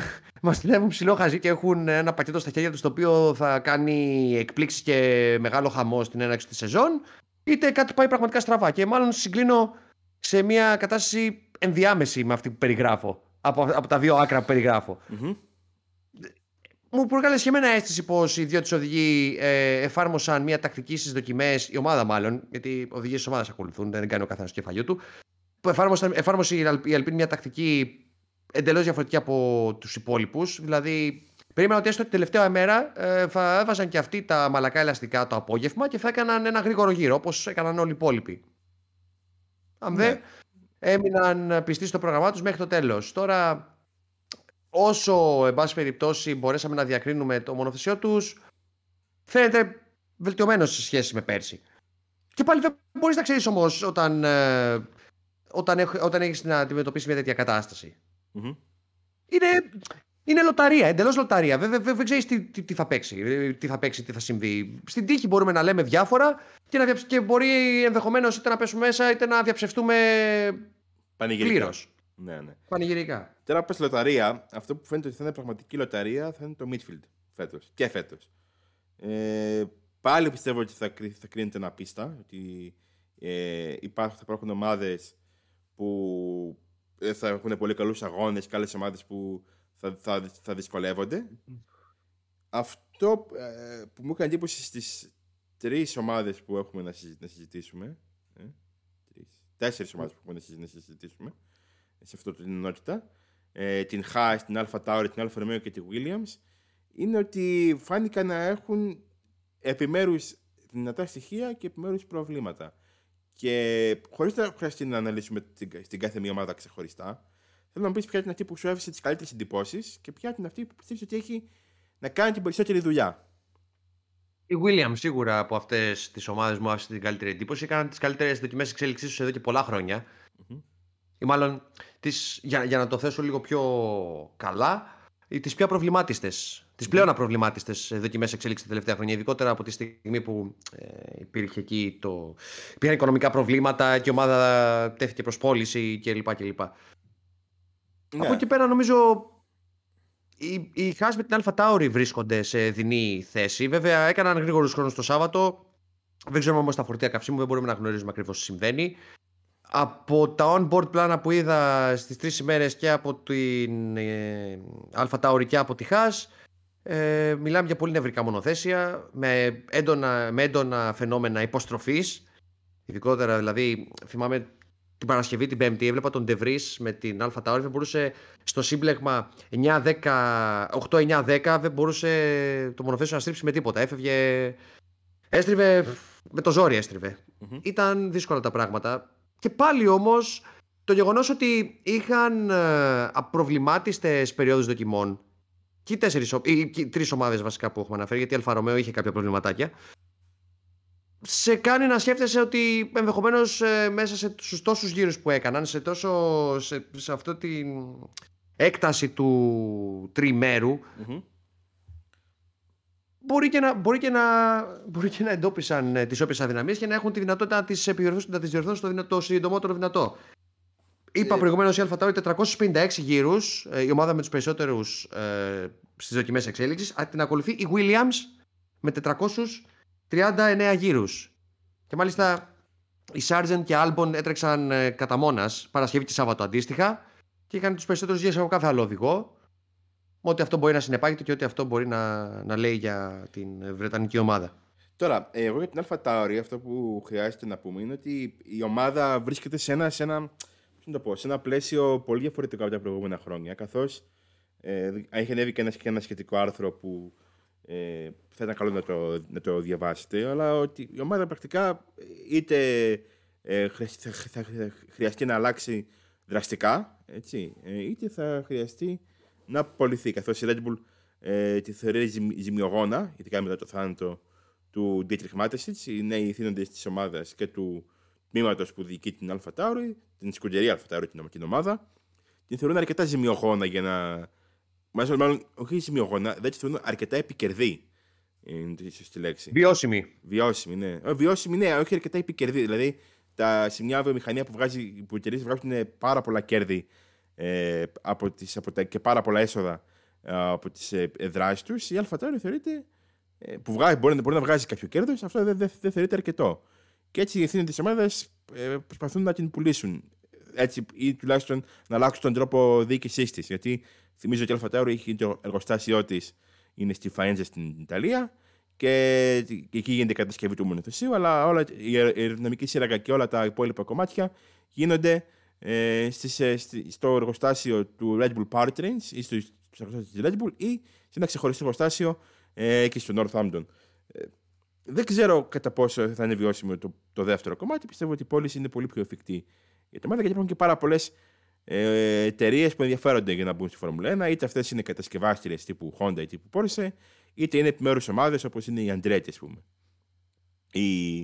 μας δουλεύουν ψηλό χαζί και έχουν ένα πακέτο στα χέρια τους το οποίο θα κάνει εκπλήξεις και μεγάλο χαμό στην έναρξη της σεζόν είτε κάτι πάει πραγματικά στραβά. Και μάλλον συγκλίνω σε μια κατάσταση ενδιάμεση με αυτή που περιγράφω από, από τα δύο άκρα που περιγραφω μου προκάλεσε και εμένα αίσθηση πως οι δύο της οδηγοί ε, εφάρμοσαν μια τακτική στις δοκιμές, η ομάδα μάλλον, γιατί οδηγίε της ομάδας ακολουθούν, δεν κάνει ο καθένας το κεφαλιού του. Που εφάρμοσε η Αλπίν μια τακτική εντελώς διαφορετική από τους υπόλοιπους. Δηλαδή, περίμενα ότι έστω την τελευταία ημέρα ε, θα έβαζαν και αυτοί τα μαλακά ελαστικά το απόγευμα και θα έκαναν ένα γρήγορο γύρο, όπως έκαναν όλοι οι υπόλοιποι. Αν ναι. δεν έμειναν πιστοί στο πρόγραμμά τους μέχρι το τέλος. Τώρα όσο, εν πάση περιπτώσει, μπορέσαμε να διακρίνουμε το μονοθεσιό τους, φαίνεται βελτιωμένος σε σχέση με πέρσι. Και πάλι δεν μπορείς να ξέρεις όμως όταν, ε, όταν, όταν έχεις να αντιμετωπίσεις μια τέτοια Είναι, είναι λοταρία, εντελώς λοταρία. Δεν, δεν, δεν ξέρεις τι, τι, θα παίξει, τι θα παίξει, τι θα συμβεί. Στην τύχη μπορούμε να λέμε διάφορα και, να, και μπορεί ενδεχομένως είτε να πέσουμε μέσα είτε να διαψευτούμε πλήρως. Ναι, ναι. Πανηγυρικά. Τώρα πες λοταρία, αυτό που φαίνεται ότι θα είναι πραγματική λοταρία θα είναι το midfield φέτος. Και φέτος. Ε, πάλι πιστεύω ότι θα, θα κρίνεται ένα πίστα. Ότι ε, υπάρχουν, θα υπάρχουν ομάδες που ε, θα έχουν πολύ καλούς αγώνες και άλλες ομάδες που θα, θα, θα δυσκολεύονται. Αυτό ε, που μου έκανε εντύπωση στις τρεις ομάδες που έχουμε να, συζητήσουμε. Ε, τέσσερις ομάδες που έχουμε να συζητήσουμε σε αυτό την ενότητα, ε, την Haas, την Alpha Tauri, την Alfa Romeo και τη Williams, είναι ότι φάνηκαν να έχουν επιμέρους δυνατά στοιχεία και επιμέρους προβλήματα. Και χωρίς να χρειαστεί να αναλύσουμε την, κάθε μία ομάδα ξεχωριστά, θέλω να μου πεις ποια είναι αυτή που σου έβησε τις καλύτερες εντυπώσεις και ποια είναι αυτή που πιστεύεις ότι έχει να κάνει την περισσότερη δουλειά. Η Williams σίγουρα από αυτές τις ομάδες μου άφησε την καλύτερη εντύπωση. Έκαναν τις καλύτερες δοκιμές εξέλιξής τους εδώ και πολλά χρόνια. Mm-hmm ή μάλλον τις, για, για να το θέσω λίγο πιο καλά, τις πιο προβλημάτιστε, τις πλέον απροβλημάτιστες δοκιμές εξέλιξη τα τελευταία χρόνια. Ειδικότερα από τη στιγμή που ε, υπήρχε εκεί το. Υπήρχαν οικονομικά προβλήματα και η ομάδα τέθηκε προς πώληση κλπ. κλπ. Ναι. Από εκεί πέρα νομίζω οι, οι Χάς με την Αλφα Τάουρι βρίσκονται σε δινή θέση. Βέβαια έκαναν γρήγορους χρόνους το Σάββατο. Δεν ξέρουμε όμως τα φορτία καυσίμου, δεν μπορούμε να γνωρίζουμε ακριβώς τι συμβαίνει από τα on-board πλάνα που είδα στις τρεις ημέρες και από την ε, Alpha Tauri και από τη Haas ε, μιλάμε για πολύ νευρικά μονοθέσια με έντονα, με έντονα φαινόμενα υποστροφής. Ειδικότερα δηλαδή θυμάμαι την Παρασκευή την Πέμπτη έβλεπα τον De με την Alpha Tauri δεν μπορούσε στο σύμπλεγμα 8-9-10 δεν μπορούσε το μονοθέσιο να στρίψει με τίποτα. Έφευγε έστριβε με το ζόρι έστριβε. Ήταν δύσκολα τα πράγματα και πάλι όμως το γεγονός ότι είχαν ε, απροβλημάτιστες περιόδους δοκιμών και οι, τέσσερις, οι, τρεις ομάδες βασικά που έχουμε αναφέρει γιατί η Αλφα είχε κάποια προβληματάκια σε κάνει να σκέφτεσαι ότι ενδεχομένως ε, μέσα σε, στους τόσους γύρους που έκαναν σε, τόσο, σε, σε αυτό την έκταση του τριμερου μπορεί και να, μπορεί και να, μπορεί και να εντόπισαν ε, τις όποιες αδυναμίες και να έχουν τη δυνατότητα να τι επιδιορθώσουν, να τις διορθώσουν το, συντομότερο δυνατό. Είπα ε... προηγουμένως η Αλφατάουρη 456 γύρους, ε, η ομάδα με τους περισσότερους ε, στις δοκιμές εξέλιξης. Την ακολουθεί η Williams με 439 γύρους. Και μάλιστα οι Sargent και Albon έτρεξαν ε, κατά μόνας Παρασκευή και Σάββατο αντίστοιχα και είχαν τους περισσότερους γύρους από κάθε άλλο οδηγό ό,τι αυτό μπορεί να συνεπάγεται και ό,τι αυτό μπορεί να, να λέει για την Βρετανική ομάδα. Τώρα, εγώ για την Αλφα Tauri αυτό που χρειάζεται να πούμε είναι ότι η ομάδα βρίσκεται σε ένα, σε ένα, το πω, σε ένα πλαίσιο πολύ διαφορετικό από τα προηγούμενα χρόνια. Καθώς ε, έχει ανέβει και ένα, και ένα σχετικό άρθρο που ε, θα ήταν καλό να το, να το διαβάσετε, αλλά ότι η ομάδα πρακτικά είτε ε, θα, θα, χρειαστεί να αλλάξει δραστικά, έτσι, ε, είτε θα χρειαστεί να απολυθεί. Καθώς η Red Bull ε, τη θεωρεί ζημιογόνα, ειδικά μετά το θάνατο του Dietrich Mateschitz, οι νέοι θύνοντε της ομάδας και του τμήματος που διοικεί την Αλφα Tauri, την σκουτερία Αλφα Tauri, την ομάδα, την θεωρούν αρκετά ζημιογόνα για να. Μάλιστα, μάλλον όχι ζημιογόνα, δεν τη θεωρούν αρκετά επικερδή. Είναι η σωστή λέξη. Βιώσιμη. Βιώσιμη, ναι. Ε, βιώσιμη, ναι, όχι αρκετά επικερδή. Δηλαδή, τα, σε μια βιομηχανία που, βγάζει, που οι εταιρείε βγάζουν πάρα πολλά κέρδη ε, από τις, από τα, και πάρα πολλά έσοδα ε, από τις ε, δράσεις τους, η Αλφα Tauri θεωρείται. Ε, που βγάζει, μπορεί, μπορεί να βγάζει κάποιο κέρδος, αυτό δεν, δεν, δεν θεωρείται αρκετό. Και έτσι οι ευθύνες της ομάδας ε, προσπαθούν να την πουλήσουν. Έτσι, ή τουλάχιστον να αλλάξουν τον τρόπο διοίκησής της. Γιατί θυμίζω ότι η Αλφα Tauri έχει το εργοστάσιό της είναι στη Φαέντζα στην Ιταλία και, εκεί γίνεται η κατασκευή του μονοθεσίου, αλλά όλα, η αεροδυναμική σύραγγα και όλα τα υπόλοιπα κομμάτια γίνονται ε, στις, ε, στο εργοστάσιο του Red Bull Powertrains ή στο, στο εργοστάσιο της Red Bull ή σε ένα ξεχωριστό εργοστάσιο ε, εκεί στο Northampton. Ε, δεν ξέρω κατά πόσο θα είναι βιώσιμο το, το δεύτερο κομμάτι. Πιστεύω ότι η πώληση είναι πολύ πιο εφικτή για το ομάδα γιατί υπάρχουν και πάρα πολλές ε, εταιρείες που ενδιαφέρονται για να μπουν στη Φόρμουλα 1, είτε αυτές είναι κατασκευάστριες τύπου Honda ή τύπου Porsche, είτε είναι επιμέρους ομάδες όπως είναι η Andretti, ας πούμε. Η,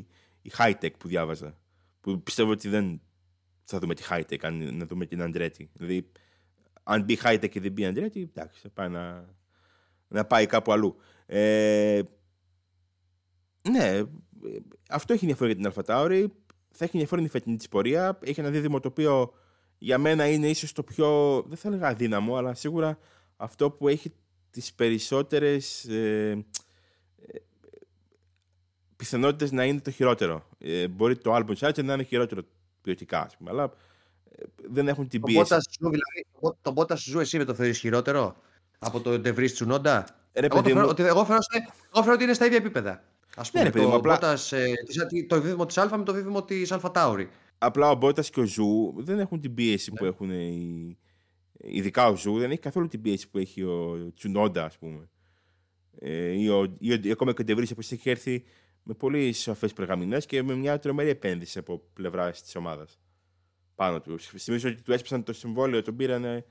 η Hightech που διάβαζα. Που πιστεύω ότι δεν θα δούμε τη Hightech, αν να δούμε την Andretti. Δηλαδή, αν μπει Hightech και δεν μπει Andretti, εντάξει, θα πάει να, να πάει κάπου αλλού. Ε, ναι, αυτό έχει ενδιαφέρον για την AlphaTauri. Θα έχει ενδιαφέρον η φετινή της πορεία. Έχει ένα δίδυμο το οποίο για μένα είναι ίσως το πιο, δεν θα έλεγα αδύναμο, αλλά σίγουρα αυτό που έχει τις περισσότερες ε, ε, πιθανότητες να είναι το χειρότερο. Ε, μπορεί το Albon Charger να είναι χειρότερο ποιοτικά, ας πούμε, αλλά ε, δεν έχουν την πίεση. Το Bottas, δηλαδή, το Bottas σου εσύ με το θεωρείς χειρότερο από το De Τσουνόντα. εγώ, το μου... ότι, εγώ, φέρω, εγώ φέρω ότι είναι στα ίδια επίπεδα. Ας ναι, πούμε, ναι, το, απλά... Bottas, ε, το δίδυμο της Α με το δίδυμο της Αλφα Τάουρη. Απλά ο Μπότα και ο Ζου δεν έχουν την πίεση που ναι. έχουν οι. Ειδικά ο Ζου δεν έχει καθόλου την πίεση που έχει ο Τσουνόντα, ας πούμε. Ε, ή, ο, ή, ακόμα και ο Ντεβρή που έχει έρθει με πολύ σαφείς περγαμηνές και με μια τρομερή επένδυση από πλευράς της ομάδας πάνω του. Θυμίζω ότι του έσπασαν το συμβόλαιο, τον πήραν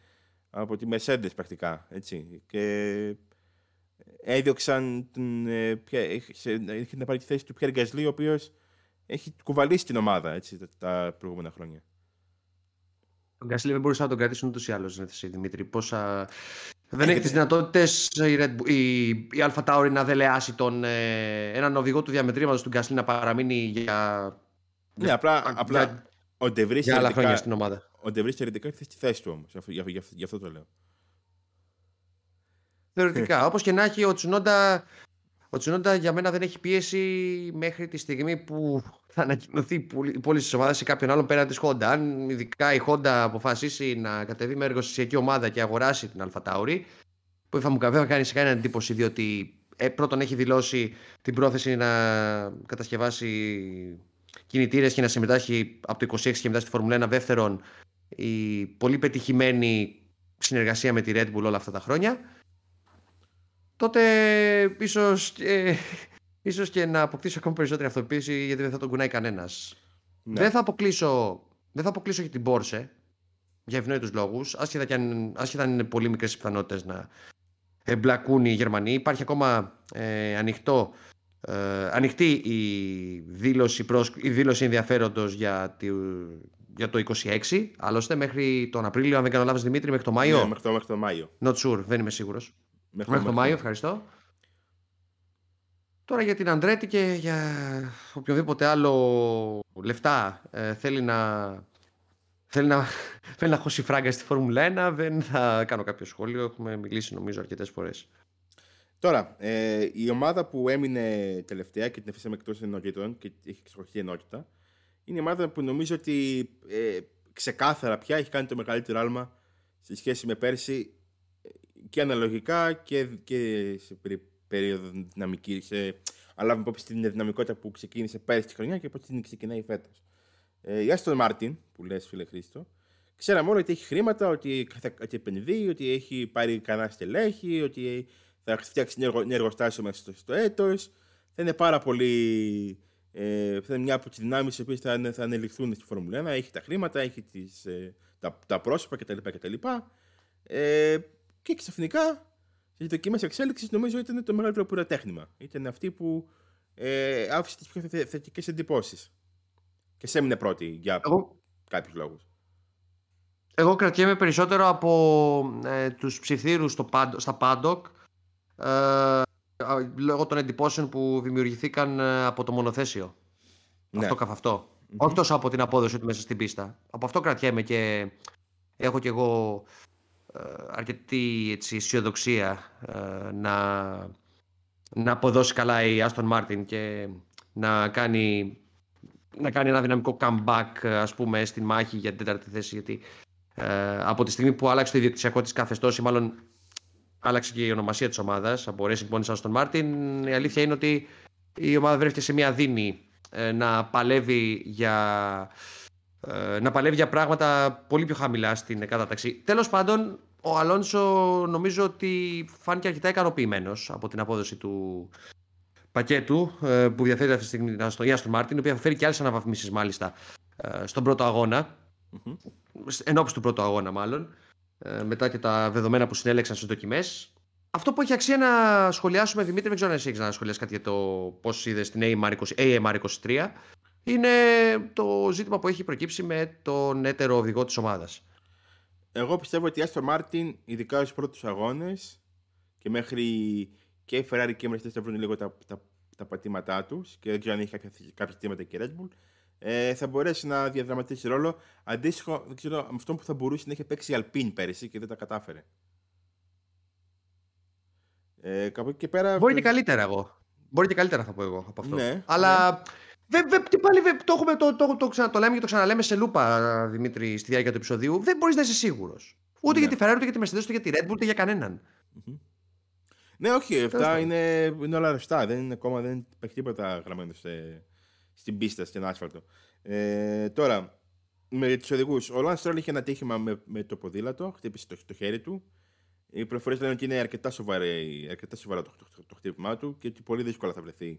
από τη Mercedes πρακτικά. Έτσι. Και έδιωξαν τον. Ε, είχε να πάρει τη θέση του Πιέρ Γκασλή, ο οποίος έχει κουβαλήσει την ομάδα έτσι, τα, προηγούμενα χρόνια. Τον Γκάσλι δεν μπορούσε να τον κρατήσουν ούτως ή άλλως, Δημήτρη. Πόσα... Δεν έχει τις δυνατότητες η, η, η Αλφα Τάουρι να δελεάσει τον, ε, έναν οδηγό του διαμετρήματος του Γκάσλι να παραμείνει για. Ναι, απλά, απλά ο Ντεβρή για άλλα χρόνια στην ομάδα. Ο Ντεβρή θεωρητικά ήρθε στη θέση του όμως. Γι, γι, γι, αυτό το λέω. Θεωρητικά. [laughs] Όπως και να έχει, ο Τσουνόντα ο Τσουνόντα για μένα δεν έχει πίεση μέχρι τη στιγμή που θα ανακοινωθεί η πώληση της ομάδας σε κάποιον άλλον πέραν της Honda. Αν ειδικά η Honda αποφασίσει να κατεβεί με εργοσυσιακή ομάδα και αγοράσει την Tauri, που θα μου κάνει σε κανένα εντύπωση, διότι ε, πρώτον έχει δηλώσει την πρόθεση να κατασκευάσει κινητήρες και να συμμετάσχει από το 26 και μετά στη Φόρμουλα 1. Δεύτερον, η πολύ πετυχημένη συνεργασία με τη Red Bull όλα αυτά τα χρόνια τότε ίσως, ε, [laughs] ίσως και να αποκτήσω ακόμα περισσότερη αυτοποίηση γιατί δεν θα τον κουνάει κανένας. Ναι. Δεν, θα αποκλείσω, δεν θα αποκλείσω και την Porsche για ευνόητους λόγους, άσχετα, αν, άσχετα αν είναι πολύ μικρές πιθανότητες να εμπλακούν οι Γερμανοί. Υπάρχει ακόμα ε, ανοιχτό, ε, ανοιχτή η δήλωση, προς, η δήλωση ενδιαφέροντος για, τη, για το 26, άλλωστε μέχρι τον Απρίλιο, αν δεν κάνω λάθος Δημήτρη, μέχρι το Μάιο. Ναι, μέχρι το, μέχρι το Μάιο. Not sure, δεν είμαι σίγουρος. Μέχρι, το Μάιο, ευχαριστώ. Τώρα για την Αντρέτη και για οποιοδήποτε άλλο λεφτά ε, θέλει να θέλει να, [laughs] θέλει να χώσει φράγκα στη Φόρμουλα 1 δεν θα κάνω κάποιο σχόλιο. Έχουμε μιλήσει νομίζω αρκετές φορές. Τώρα, ε, η ομάδα που έμεινε τελευταία και την αφήσαμε εκτός ενότητων και έχει ξεχωριστή ενότητα είναι η ομάδα που νομίζω ότι ε, ξεκάθαρα πια έχει κάνει το μεγαλύτερο άλμα σε σχέση με πέρσι και αναλογικά και, και σε περίοδο δυναμική. Σε, αλλά υπόψη την δυναμικότητα που ξεκίνησε πέρυσι τη χρονιά και πώς την ξεκινάει φέτος. Ε, η Άστον Μάρτιν, που λες, φίλε Χρήστο, ξέραμε όλοι ότι έχει χρήματα, ότι θα ότι επενδύει, ότι έχει πάρει κανένα στελέχη, ότι θα φτιάξει ένα εργοστάσιο μέσα στο, στο έτος. Θα είναι πάρα πολύ. Ε, θα είναι μια από τις δυνάμεις οι οποίες θα, θα ανελιχθούν στη Φόρμουλα 1. Έχει τα χρήματα, έχει τις, ε, τα, τα πρόσωπα κτλ. κτλ. Ε, και ξαφνικά στι δοκιμέ εξέλιξης νομίζω ήταν το μεγαλύτερο πυροτέχνημα. Ήταν αυτή που ε, άφησε τις πιο θετικές εντυπώσεις. Και σε έμεινε πρώτη για Εγώ... κάποιους λόγους. Εγώ κρατιέμαι περισσότερο από ε, τους ψιθύρους στο, στα Πάντοκ ε, λόγω των εντυπώσεων που δημιουργηθήκαν ε, από το μονοθέσιο. Ναι. Αυτό καθ' αυτο Όχι τόσο από την απόδοση του μέσα στην πίστα. Από αυτό κρατιέμαι και έχω κι εγώ ε, αρκετή έτσι, αισιοδοξία ε, να, να αποδώσει καλά η Άστον Μάρτιν και να κάνει, να κάνει ένα δυναμικό comeback ας πούμε στην μάχη για την τέταρτη θέση γιατί ε, από τη στιγμή που άλλαξε το ιδιοκτησιακό της καθεστώς ή μάλλον άλλαξε και η ονομασία της ομάδας από Racing Point Aston Martin η αλήθεια είναι ότι η ομάδα βρέθηκε σε μια δίνη ε, να παλεύει για ε, να παλεύει για πράγματα πολύ πιο χαμηλά στην κατάταξη. Τέλος πάντων, ο Αλόνσο νομίζω ότι φάνηκε αρκετά ικανοποιημένος από την απόδοση του πακέτου ε, που διαθέτει αυτή τη στιγμή στο Ιάστον Μάρτιν, η οποία θα φέρει και άλλες αναβαθμίσεις μάλιστα στον πρώτο αγώνα. Mm-hmm. του πρώτου αγώνα, μάλλον. Μετά και τα δεδομένα που συνέλεξαν στις δοκιμές. Αυτό που έχει αξία να σχολιάσουμε, Δημήτρη, δεν ξέρω αν εσύ έχεις να σχολιάσεις κάτι για το πώς είδες την AMR23, είναι το ζήτημα που έχει προκύψει με τον έτερο οδηγό της ομάδας. Εγώ πιστεύω ότι η Aston Martin, ειδικά στους πρώτους αγώνες και μέχρι και η Ferrari και η Mercedes θα βρουν λίγο τα, τα, τα πατήματά τους και δεν ξέρω αν έχει κάποια, κάποια ζητήματα και η Red Bull. Ε, θα μπορέσει να διαδραματίσει ρόλο αντίστοιχο δεν ξέρω, με αυτό που θα μπορούσε να έχει παίξει η Alpine πέρυσι και δεν τα κατάφερε. Ε, κάπου και πέρα. Μπορεί και καλύτερα εγώ. Μπορεί και καλύτερα θα πω εγώ από αυτό. Ναι, Αλλά ναι. Βε, βε, και πάλι βε, το, έχουμε, το, το, το, το, το λέμε και το ξαναλέμε σε λούπα, Δημήτρη, στη διάρκεια του επεισοδίου. Δεν μπορείς να είσαι σίγουρος. Ούτε ναι. για τη Ferrari, ούτε για τη Mercedes, ούτε για τη Red Bull, ούτε για κανέναν. Mm-hmm. Ναι, όχι, αυτά είναι, είναι όλα ρευστά. Δεν είναι ακόμα δεν υπάρχει τίποτα γραμμένο σε, στην πίστα, στην άσφαλτο. Ε, τώρα, με τους οδηγούς. Ο Λαν Στρόλ είχε ένα τύχημα με, με το ποδήλατο, χτύπησε το, το χέρι του. Οι προφορές λένε ότι είναι αρκετά, σοβαρή, αρκετά σοβαρό το, το, το, το χτύπημά του και ότι πολύ δύσκολα θα βρεθεί ε,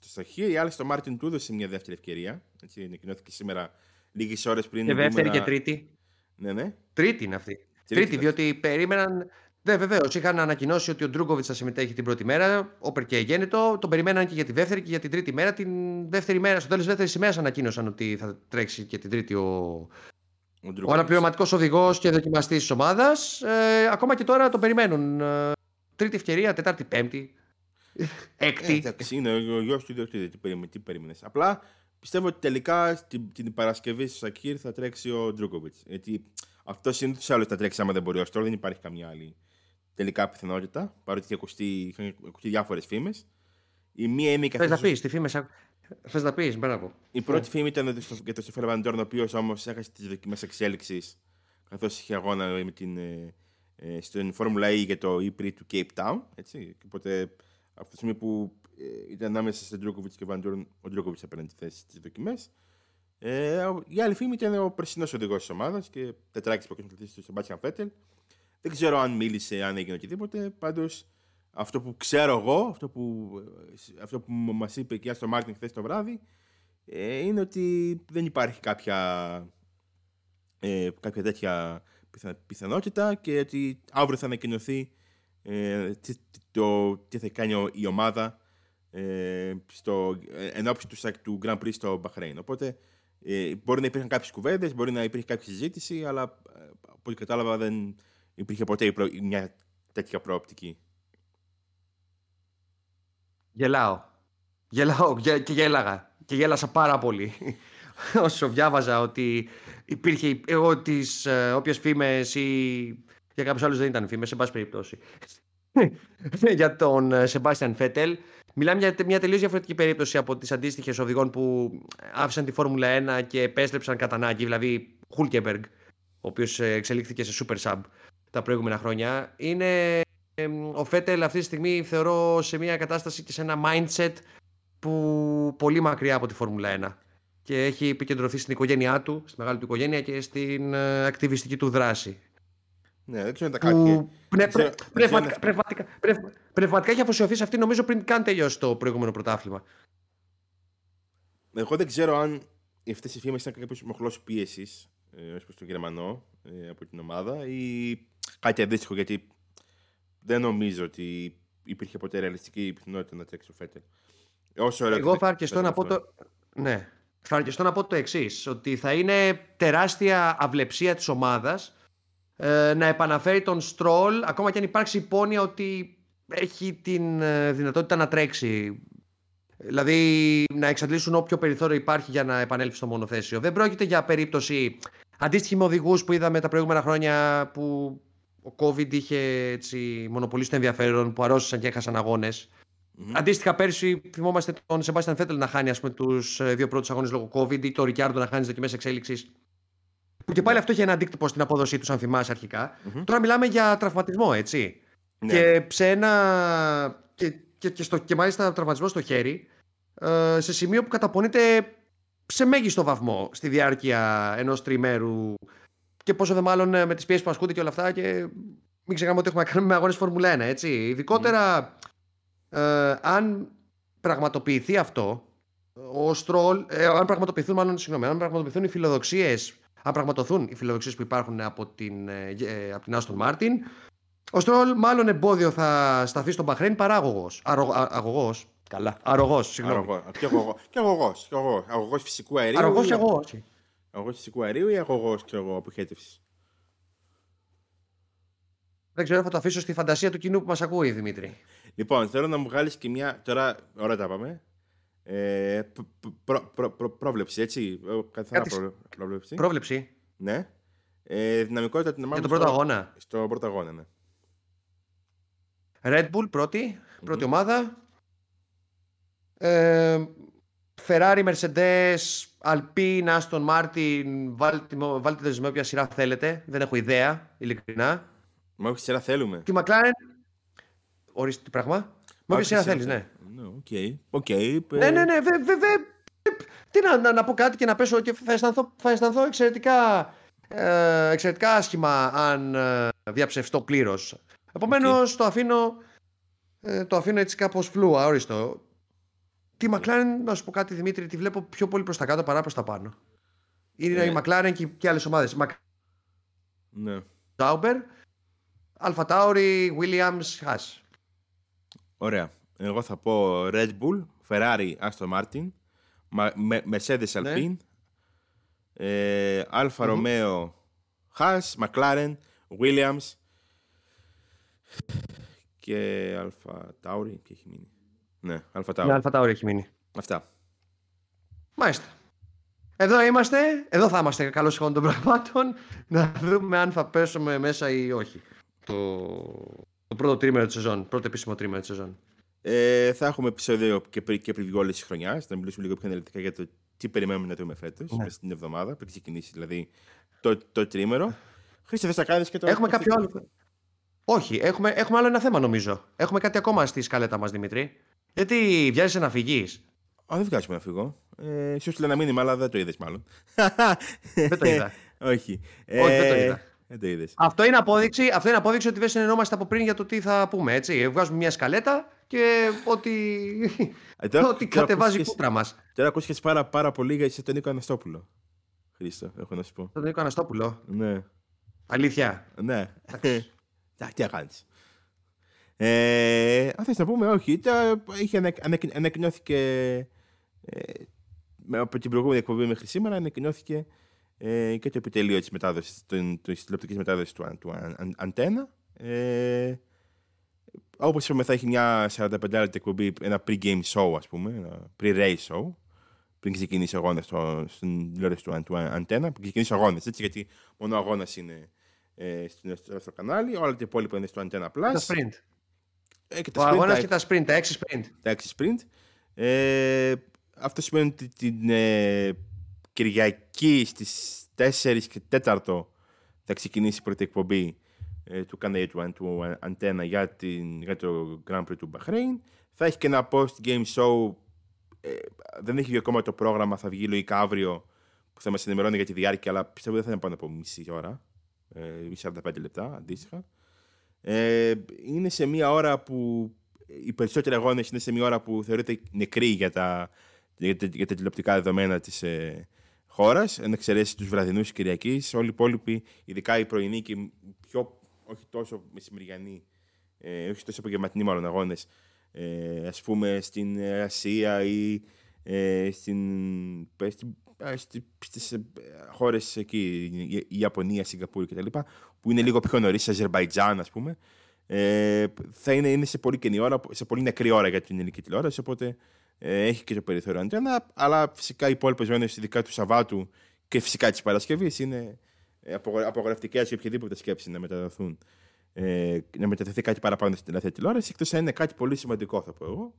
στο χέρι. Η άλλη στο Μάρτιν του έδωσε μια δεύτερη ευκαιρία. Έτσι, ανακοινώθηκε σήμερα λίγες ώρες πριν. Και δεύτερη και τρίτη. Ναι, ναι. Τρίτη είναι αυτή. Τρίτη, τρίτη διότι περίμεναν. Ναι, βεβαίως. Είχαν ανακοινώσει ότι ο Ντρούγκοβιτς θα συμμετέχει την πρώτη μέρα, όπερ και γέννητο. Τον περιμέναν και για τη δεύτερη και για την τρίτη μέρα. Την δεύτερη μέρα, στο τέλος της δεύτερης ημέρας ανακοίνωσαν ότι θα τρέξει και την τρίτη ο, ο, ο αναπληρωματικός οδηγός και δοκιμαστής της ομάδας. Ε, ακόμα και τώρα τον περιμένουν. Ε, τρίτη ευκαιρία, τετάρτη, πέμπτη. Έκτη. Ε, εντάξει, είναι ο γιο του ιδιοκτήτη. Τι περίμενε. Απλά πιστεύω ότι τελικά την, την Παρασκευή στο Σακύρ θα τρέξει ο Ντρούκοβιτς. Γιατί αυτό είναι του άλλου θα τρέξει άμα δεν μπορεί ο Στρόλ, δεν υπάρχει καμία άλλη τελικά πιθανότητα. Παρότι είχε ακουστεί, είχαν ακουστεί διάφορες φήμες. Η μία είναι η Θες να πεις τι φήμε. Θες να πεις, μπράβο. Η πρώτη φήμη ήταν για τον Στεφάν Βαντόρν, ο οποίος όμως έχασε τις δοκιμές εξέλιξης καθώς είχε αγώνα με την, ε, ε, στην Φόρμουλα E για το e του Cape Town. Έτσι. Οπότε από τη στιγμή που ε, ήταν ανάμεσα σε Ντρόκοβιτ και Βαντόρν, ο Ντρόκοβιτ έπαιρνε τη θέση στις δοκιμές. Ε, η άλλη φήμη ήταν ο περσινός οδηγός της ομάδας και τετράκι που έχει του Σεμπάτσιαν Φέτελ. Δεν ξέρω αν μίλησε, αν έγινε οτιδήποτε. Πάντως αυτό που ξέρω εγώ, αυτό που, ε, αυτό που μας είπε και στο Μάρτιν χθες το βράδυ, ε, είναι ότι δεν υπάρχει κάποια, ε, κάποια τέτοια πιθανότητα και ότι αύριο θα ανακοινωθεί ε, τι, το, τι θα κάνει η ομάδα ε, στο, ενώπιση του, του Grand Prix στο Μπαχρέιν. Οπότε ε, μπορεί να υπήρχαν κάποιες κουβέντες, μπορεί να υπήρχε κάποια συζήτηση, αλλά ε, από ό,τι κατάλαβα δεν υπήρχε ποτέ μια τέτοια προοπτική. Γελάω. Γελάω και γέλαγα. Και γέλασα πάρα πολύ. [laughs] Όσο διάβαζα ότι υπήρχε εγώ τις ε, όποιες φήμες ή για κάποιους άλλους δεν ήταν φήμες, σε πάση περιπτώσει. [laughs] για τον Σεμπάστιαν Φέτελ. Μιλάμε για μια τελείως διαφορετική περίπτωση από τις αντίστοιχες οδηγών που άφησαν τη Φόρμουλα 1 και επέστρεψαν κατά ανάγκη, δηλαδή Χούλκεμπεργκ, ο οποίος ε, εξελίχθηκε σε Super Sub τα προηγούμενα χρόνια. Είναι ο Φέτελ αυτή τη στιγμή θεωρώ σε μια κατάσταση και σε ένα mindset που πολύ μακριά από τη Φόρμουλα 1 και έχει επικεντρωθεί στην οικογένειά του, στη μεγάλη του οικογένεια και στην ε, ακτιβιστική του δράση. Ναι, δεν ξέρω τα κάτι. Πνευματικά έχει αφοσιωθείς σε αυτή νομίζω πριν καν τελειώσει το προηγούμενο πρωτάθλημα. Εγώ δεν ξέρω αν αυτές οι φήμες ήταν κάποιο μοχλό πίεσης ε, ως προς τον Γερμανό ε, από την ομάδα ή κάτι αντίστοιχο γιατί δεν νομίζω ότι υπήρχε ποτέ ρεαλιστική πιθανότητα να τρέξει ο Φέτελ. Όσο Εγώ θα αρκεστώ να πω το. Ναι. Θα αρκεστώ να πω το εξής: Ότι θα είναι τεράστια αυλεψία της ομάδας ε, να επαναφέρει τον Στρόλ, ακόμα και αν υπάρξει υπόνοια ότι έχει την ε, δυνατότητα να τρέξει. Δηλαδή να εξαντλήσουν όποιο περιθώριο υπάρχει για να επανέλθει στο μονοθέσιο. Δεν πρόκειται για περίπτωση αντίστοιχη με οδηγούς που είδαμε τα προηγούμενα χρόνια που ο COVID είχε έτσι, μονοπολίσει το ενδιαφέρον, που αρρώστησαν και έχασαν αγώνες. Mm-hmm. Αντίστοιχα, πέρσι θυμόμαστε τον Σεμπάστιαν Φέτελ να χάνει τους ε, δύο πρώτους αγώνες λόγω COVID ή τον Ρικιάρντο να χάνει δοκιμές εξέλιξης. Που και πάλι αυτό είχε ένα αντίκτυπο στην απόδοσή τους, αν θυμάσαι αρχικά. Mm-hmm. Τώρα μιλάμε για τραυματισμό, έτσι. Ναι. Και σε ένα. Και, και, και, στο, και μάλιστα τραυματισμό στο χέρι, ε, σε σημείο που καταπονείται σε μέγιστο βαθμό στη διάρκεια ενός τριμέρου και πόσο δε μάλλον ε, με τις πιέσεις που ασκούνται και όλα αυτά. Και μην ξεχνάμε ότι έχουμε κάνει με αγώνες Φορμουλά 1, έτσι. Ειδικότερα ε, αν πραγματοποιηθεί αυτό, ο Στρόλ, ε, αν πραγματοποιηθούν, μάλλον, συγγνώμη, αν πραγματοποιηθούν οι φιλοδοξίες, αν πραγματοθούν οι φιλοδοξίες που υπάρχουν από την, ε, ε από την Άστον Μάρτιν, ο Στρόλ μάλλον εμπόδιο θα σταθεί στον Μπαχρέιν παράγωγος. Αγωγός. Καλά. Αρρωγός, συγγνώμη. Και αγωγό. Αγωγός φυσικού αερίου. Αρρωγός και αγωγός; Αγωγός φυσικού αερίου ή αγωγός αποχέτευση. Δεν ξέρω, θα το αφήσω στη φαντασία του κοινού που μας ακούει, Δημήτρη. Λοιπόν, θέλω να μου βγάλεις και μια. Τώρα, ωραία τα πάμε. Ε, προ, προ, προ, πρόβλεψη, έτσι. Καθαρά Κάτι... πρόβλεψη. Πρόβλεψη. Ναι. Ε, δυναμικότητα την Για τον πρώτο αγώνα. Στο πρώτο αγώνα, ναι. Red Bull πρώτη, πρώτη ομάδα. Ε, Ferrari, Mercedes, Alpine, Aston Martin, βάλτε, βάλτε με όποια σειρά θέλετε. Δεν έχω ιδέα, ειλικρινά. Με όποια σειρά θέλουμε. Τη McLaren. Ορίστε τι πράγμα. Με όποια σειρά θέλει, ναι. Ναι, OK. Okay. Ναι, ναι, ναι. Βέβαια. Τι να, να, να, πω κάτι και να πέσω και θα αισθανθώ, θα αισθανθώ εξαιρετικά, ε, εξαιρετικά άσχημα αν ε, διαψευστώ πλήρως. Επομένως okay. το αφήνω. Ε, το αφήνω έτσι κάπως φλού, αόριστο. Τη McLaren, να σου πω κάτι Δημήτρη, τη βλέπω πιο πολύ προς τα κάτω παρά προς τα πάνω. Είναι η McLaren και, και άλλες ομάδες. Ναι. Sauber, Alfa Tauri, Williams, Haas. Ωραία. Εγώ θα πω Red Bull, Ferrari, Aston Martin, Mercedes ναι. Alpine, ε, Alfa Romeo, Haas, McLaren, Williams και Alfa Tauri. Και έχει μείνει. Ναι, Αλφα Τάουρ. Ναι, Αλφα Τάουρ έχει μείνει. Αυτά. Μάλιστα. Εδώ είμαστε, εδώ θα είμαστε καλώς εικόνα των πραγμάτων να δούμε αν θα πέσουμε μέσα ή όχι το, το πρώτο τρίμερο της σεζόν, πρώτο επίσημο τρίμερο της σεζόν. Ε, θα έχουμε επεισόδιο και, πριν και πριν όλης της χρονιάς. Να μιλήσουμε λίγο πιο αναλυτικά για το τι περιμένουμε να δούμε φέτος, ναι. μέσα στην εβδομάδα, πριν ξεκινήσει δηλαδή το, το τρίμερο. Χρήστε, θες να κάνεις και το. Έχουμε κάποιο άλλο. Όχι, έχουμε, έχουμε άλλο ένα θέμα νομίζω. Έχουμε κάτι ακόμα στη σκαλέτα μας, Δημήτρη. Γιατί βιάζει να φυγείς; Α, δεν βγάζουμε να φύγω. Ε, σου ένα μήνυμα, αλλά δεν το είδες μάλλον. δεν το είδα. [laughs] Όχι. Όχι, δεν το ε, είδα. Δεν το είδες. Αυτό, είναι απόδειξη, αυτό είναι απόδειξη ότι δεν συνεννόμαστε από πριν για το τι θα πούμε. Έτσι. Βγάζουμε μια σκαλέτα και ότι, ε, ότι κατεβάζει η κούτρα μας. Τώρα ακούστηκες πάρα, πάρα πολύ για τον Νίκο Αναστόπουλο. Χρήστο, έχω να σου πω. Τον Νίκο Αναστόπουλο; Ναι. Αλήθεια; Ναι. [laughs] Τι να ε, αν θες να πούμε, όχι. Το, είχε ανακοινώθηκε ε, από την προηγούμενη εκπομπή μέχρι σήμερα ανακοινώθηκε ε, και το επιτελείο της μετάδοσης, της τηλεοπτικής μετάδοσης του, του Αντένα. Ε, όπως είπαμε θα έχει μια 45 λεπτή εκπομπή, ένα pre-game show ας πούμε, ένα pre-race show πριν ξεκινήσει ο αγώνας στην τηλεόραση του, του Αντένα, πριν ξεκινήσει ο αγώνας, έτσι, γιατί μόνο ο αγώνας είναι ε, στο κανάλι, όλα τα υπόλοιπα είναι στο Antenna Plus. Τα sprint. Ε, και τα ο αγώνας και τα sprint, τα 6 sprint. Τα 6 sprint. Ε, αυτό σημαίνει ότι την ε, Κυριακή στις 4 και 4 θα ξεκινήσει η πρώτη εκπομπή ε, του καναλιού του, του Antenna για, την, για το Grand Prix του Bahrain. Θα έχει και ένα post-game show. Ε, δεν έχει ακόμα το πρόγραμμα, θα βγει λογικά αύριο που θα μας ενημερώνει για τη διάρκεια, αλλά πιστεύω δεν θα είναι πάνω από μισή ώρα. Ε, 45 λεπτά αντίστοιχα. Ε, είναι σε μια ώρα που οι περισσότεροι αγώνες είναι σε μια ώρα που θεωρείται νεκρή για τα, για τα, για τα τηλεοπτικά δεδομένα της ε, χώρας. Εν εξαιρέσεις τους βραδινούς της Κυριακής. Όλοι οι υπόλοιποι, ειδικά οι πρωινοί και πιο όχι τόσο μεσημεριανοί, ε, όχι τόσο απογευματινοί μάλλον αγώνες, ε, ας πούμε στην Ασία ή ε, στην, στην, στις ε, χώρες εκεί, η Ιαπωνία, Σιγκαπούρη κτλ. που είναι λίγο πιο νωρίς, Αζερβαϊτζάν ας πούμε, ε, θα είναι, είναι σε πολύ καινή ώρα, σε πολύ νεκρή ώρα για την ελληνική τηλεόραση, οπότε ε, έχει και το περιθώριο αντένα, αλλά φυσικά οι υπόλοιπες ζώνε, ειδικά του Σαββάτου και φυσικά της Παρασκευής, είναι ε, απογορευτικέ για οποιαδήποτε σκέψη να μεταδοθούν. Ε, να μεταδοθεί κάτι παραπάνω στην ελεύθερη τηλεόραση, εκτός αν είναι κάτι πολύ σημαντικό, θα πω εγώ.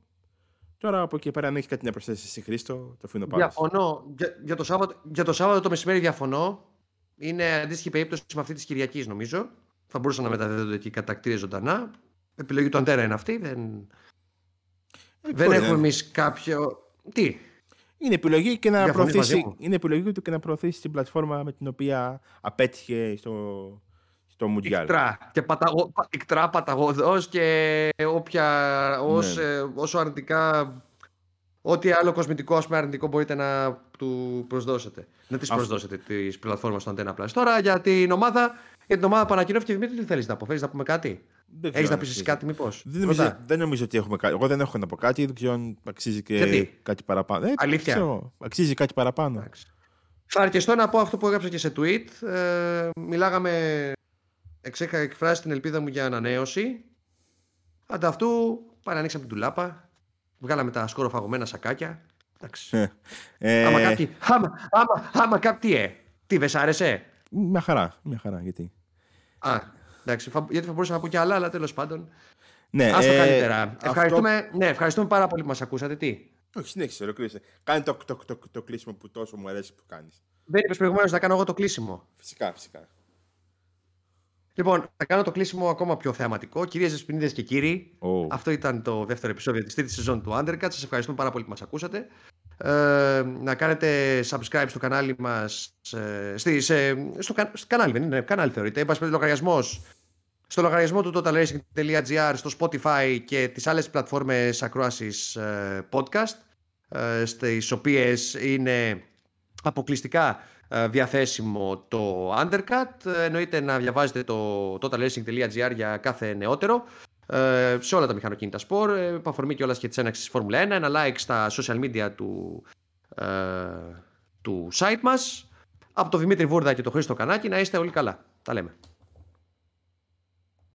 Τώρα από εκεί πέρα, αν έχει κάτι να προσθέσεις εσύ, Χρήστο, το αφήνω πάνω. Διαφωνώ. Για, για, το Σάββατο, για το Σάββατο το μεσημέρι διαφωνώ. Είναι αντίστοιχη περίπτωση με αυτή της Κυριακής, νομίζω. Θα μπορούσαν να μεταδίδονται εκεί κατά κτίρια ζωντανά. Επιλογή του Αντέρα είναι αυτή. Δεν, ε, δεν έχουμε εμείς κάποιο. Τι; Είναι επιλογή, και να προωθήσει, είναι επιλογή του και να προωθήσει την πλατφόρμα με την οποία απέτυχε στο, στο Μουντιάλ. Ικτρά, και παταγω, ικτρά παταγωδός και όποια, ως, ναι. ε, όσο αρνητικά ό,τι άλλο κοσμητικό ας πούμε, αρνητικό μπορείτε να του προσδώσετε. Να τις προσδώσετε τις πλατφόρμες του Antenna Plus. Τώρα για την ομάδα, για την ομάδα και Δημήτρη, τι θέλεις να πω, θέλεις να πούμε κάτι; Έχεις να πει κάτι, μήπως; Δεν, νομίζω, δεν νομίζω ότι έχουμε κάτι. Εγώ δεν έχω να πω κάτι. Δεν ξέρω αν αξίζει και Γιατί; κάτι παραπάνω. Ε, Αλήθεια. Ξέρω, αξίζει κάτι παραπάνω. Θα αρκεστώ να πω αυτό που έγραψα και σε tweet. Ε, μιλάγαμε Εξέχα εκφράσει την ελπίδα μου για ανανέωση. Ανταυτού πάλι ανοίξαμε την τουλάπα. Βγάλαμε τα σκοροφαγωμένα σακάκια. Εντάξει. Ε, ε, άμα κάτι. Άμα, άμα, άμα κάτι. Ε, τι δεν άρεσε; Μια χαρά. Μια χαρά. Γιατί. Α, εντάξει. Γιατί θα μπορούσα να πω και άλλα, αλλά τέλος πάντων. Ναι, Ας το ε, καλύτερα. Ευχαριστούμε, ναι, ευχαριστούμε πάρα πολύ που μας ακούσατε. Τι; Όχι, συνέχισε, ολοκλήρωσε. Κάνε το, το, το, το, κλείσιμο που τόσο μου αρέσει που κάνεις. Δεν είπες προηγουμένως να κάνω εγώ το κλείσιμο. Φυσικά, φυσικά. Λοιπόν, θα κάνω το κλείσιμο ακόμα πιο θεαματικό. Κυρίες Δεσποινίδε και κύριοι, oh. αυτό ήταν το δεύτερο επεισόδιο της τρίτης σεζόν του Undercut. Σας ευχαριστούμε πάρα πολύ που μας ακούσατε. Ε, να κάνετε subscribe στο κανάλι μας. Ε, στο, στο κανάλι, δεν είναι κανάλι θεωρείται. Υπάρχει λογαριασμός στο λογαριασμό του totalracing.gr, στο Spotify και τις άλλες πλατφόρμες ακρόασης ε, podcast, ε, στις οποίες είναι αποκλειστικά ε, διαθέσιμο το Undercut. Ε, εννοείται να διαβάζετε το totalracing.gr για κάθε νεότερο ε, σε όλα τα μηχανοκίνητα σπορ. Επαφορμή και όλα και της έναξης Φόρμουλα 1. Ένα like στα social media του, του site μας. Από το Δημήτρη Βούρδα και το Χρήστο Κανάκη να είστε όλοι καλά. Τα λέμε.